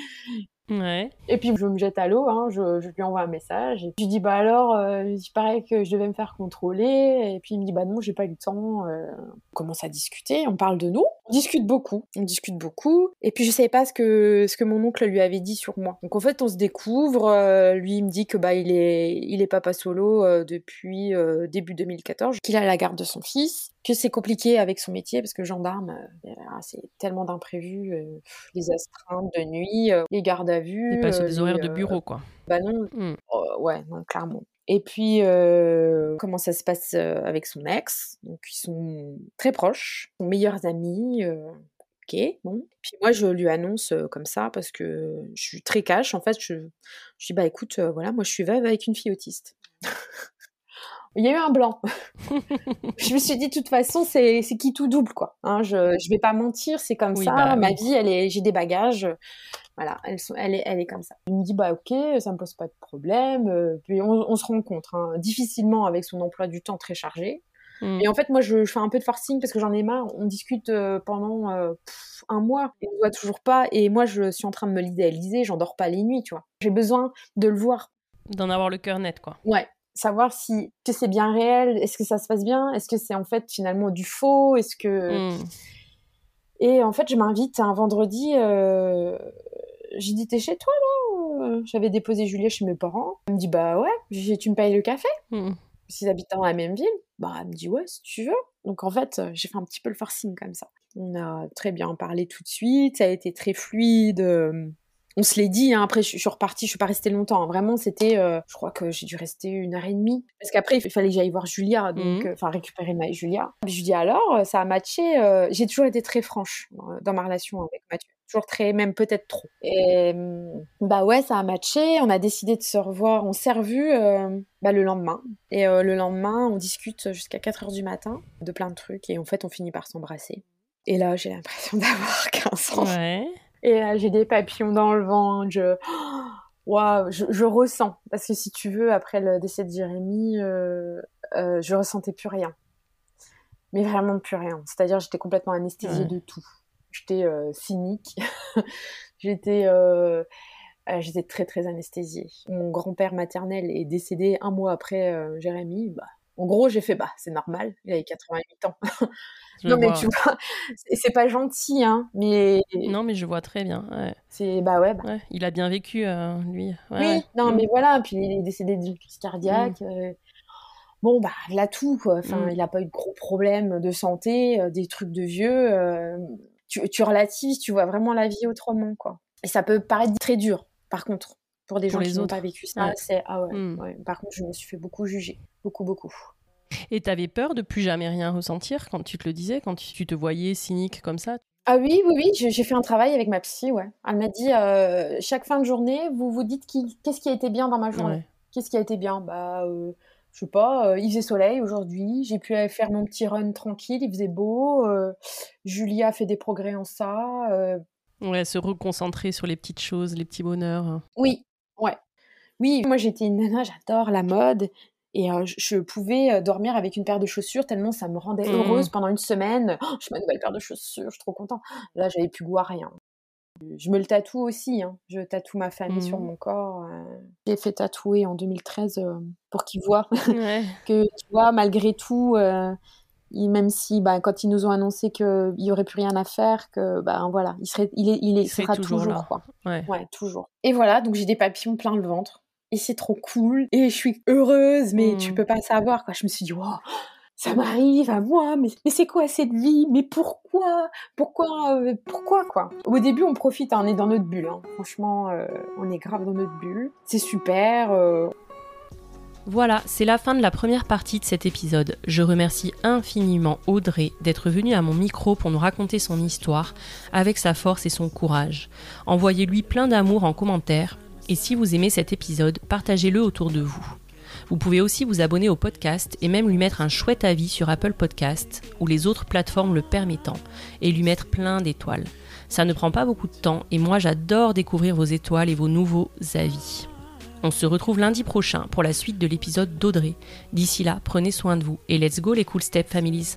Et puis je me jette à l'eau, hein, je, lui envoie un message. Et puis je dis bah alors, euh, il paraît que je devais me faire contrôler. Et puis il me dit bah non, j'ai pas eu le temps. Euh. On commence à discuter, on parle de nous, on discute beaucoup, on discute beaucoup. Et puis je savais pas ce que ce que mon oncle lui avait dit sur moi. Donc en fait on se découvre. Euh, lui il me dit que bah il est il est papa solo depuis début 2014, qu'il a la garde de son fils que c'est compliqué avec son métier parce que gendarme, euh, c'est tellement d'imprévus, euh, les astreintes de nuit, euh, les gardes à vue. Pas sur des horaires de bureau, quoi. Bah non, Mm. oh, ouais, non, clairement. Et puis, comment ça se passe avec son ex? Donc, ils sont très proches, sont meilleurs amis. ok, bon. Puis moi, je lui annonce comme ça parce que je suis très cash. En fait, je, je dis, bah écoute, voilà, moi je suis veuve avec une fille autiste. Il y a eu un blanc. je me suis dit, de toute façon, c'est qui tout double, quoi. Hein, je, je vais pas mentir, c'est comme Oui, ça. bah Ma oui. vie, elle est, j'ai des bagages. Voilà, elle, est, elle est comme ça. Il me dit, bah ok, ça me pose pas de problème. euh, Puis on, on se rencontre, hein, difficilement avec son emploi du temps très chargé. Mm. Et en fait, moi, je, je fais un peu de forcing parce que j'en ai marre. On discute euh, pendant euh, pff, un mois et on ne voit toujours pas. Et moi, je suis en train de me l'idéaliser. J'en dors pas les nuits, tu vois. J'ai besoin de le voir. D'en avoir le cœur net, quoi. Ouais. Savoir si que c'est bien réel, est-ce que ça se passe bien, est-ce que c'est en fait finalement du faux, est-ce que Mm. et en fait je m'invite un vendredi, euh... j'ai dit t'es chez toi là Euh, J'avais déposé Julia chez mes parents. Elle me dit bah ouais, dit, tu me payes le café Mm. S'ils habitent dans la même ville, bah elle me dit ouais si tu veux. Donc en fait euh, j'ai fait un petit peu le forcing comme ça. On a très bien parlé tout de suite, ça a été très fluide. On se l'est dit, hein, après je suis repartie, je suis pas restée longtemps. hein. Vraiment, c'était, euh, je crois que j'ai dû rester une heure et demie. Parce qu'après, il fallait que j'aille voir Julia, donc, Mhm. euh, enfin récupérer ma Julia. Je lui dis alors, euh, ça a matché. euh, j'ai toujours été très franche dans ma relation avec Mathieu. Toujours très, même peut-être trop. Et hum, bah ouais, ça a matché. On a décidé de se revoir. On s'est revus bah, le lendemain. Et le lendemain, on discute jusqu'à 4 heures du matin de plein de trucs. Et en fait, on finit par s'embrasser. Et là, j'ai l'impression d'avoir 15 ans. Ouais. Et j'ai des papillons dans le ventre. Je... Waouh, je, je ressens. Parce que si tu veux, après le décès de Jérémy, euh, euh, je ressentais plus rien. Mais vraiment plus rien. C'est-à-dire, j'étais complètement anesthésiée Ouais. de tout. J'étais euh, cynique. j'étais, j'étais très très anesthésiée. Mon grand-père maternel est décédé un mois après Jérémy. Bah, en gros, j'ai fait bah, c'est normal. Il avait 88 ans. Non mais vois. tu vois, c'est pas gentil, hein. Mais Non, mais je vois très bien. Ouais. c'est bah ouais, bah, Ouais. Il a bien vécu, euh, lui. Ouais, Oui, non, Mm. mais voilà, puis il est décédé d'une crise cardiaque. euh, Bon, bah, a tout, quoi. Enfin, Mm. il n'a pas eu de gros problèmes de santé, euh, des trucs de vieux. tu, tu relativises, tu vois vraiment la vie autrement, quoi. Et ça peut paraître très dur, par contre, pour des Pour gens les qui n'ont pas vécu ça. C'est ah ouais, Mm. ouais. Par contre, je me suis fait beaucoup juger, beaucoup, beaucoup. Et t'avais peur de plus jamais rien ressentir quand tu te le disais, quand tu te voyais cynique comme ça? Ah oui, oui, oui, j'ai fait un travail avec ma psy, ouais. Elle m'a dit, euh, chaque fin de journée, vous vous dites qu'est-ce qui a été bien dans ma journée? Ouais. Qu'est-ce qui a été bien? Bah, euh, je sais pas, euh, il faisait soleil aujourd'hui, j'ai pu aller faire mon petit run tranquille, il faisait beau, euh, Julia a fait des progrès en ça. Ouais, se reconcentrer sur les petites choses, les petits bonheurs. Oui, ouais. Oui, moi j'étais une nana, j'adore la mode. Et euh, je, je pouvais dormir avec une paire de chaussures tellement ça me rendait Mhm. heureuse pendant une semaine. Oh, j'ai ma nouvelle paire de chaussures, je suis trop contente. Là, j'avais plus goût à rien. Je me le tatoue aussi, hein. je tatoue ma famille sur Mhm. mon corps. euh. J'ai fait tatouer en 2013 euh, pour qu'ils voient Ouais. que, tu vois, malgré tout, même si, bah, quand ils nous ont annoncé qu'il n'y aurait plus rien à faire, que, bah, voilà, il, serait, il, est, il, est, Il serait sera toujours toujours, là. quoi. Ouais. Ouais, toujours. Et voilà, donc j'ai des papillons plein le ventre. Et c'est trop cool. Et je suis heureuse, mais tu peux pas savoir, quoi. Je me suis dit, wow, ça m'arrive à moi, mais, mais c'est quoi cette vie? Mais pourquoi? Pourquoi euh, Pourquoi, quoi? Au début, on profite, hein, on est dans notre bulle. hein. Franchement, euh, on est grave dans notre bulle. C'est super. euh, Voilà, c'est la fin de la première partie de cet épisode. Je remercie infiniment Audrey d'être venue à mon micro pour nous raconter son histoire avec sa force et son courage. Envoyez-lui plein d'amour en commentaire et si vous aimez cet épisode, partagez-le autour de vous. Vous pouvez aussi vous abonner au podcast et même lui mettre un chouette avis sur Apple Podcast ou les autres plateformes le permettant et lui mettre plein d'étoiles. Ça ne prend pas beaucoup de temps et moi j'adore découvrir vos étoiles et vos nouveaux avis. On se retrouve lundi prochain pour la suite de l'épisode d'Audrey. D'ici là, prenez soin de vous et let's go les Cool Step Families.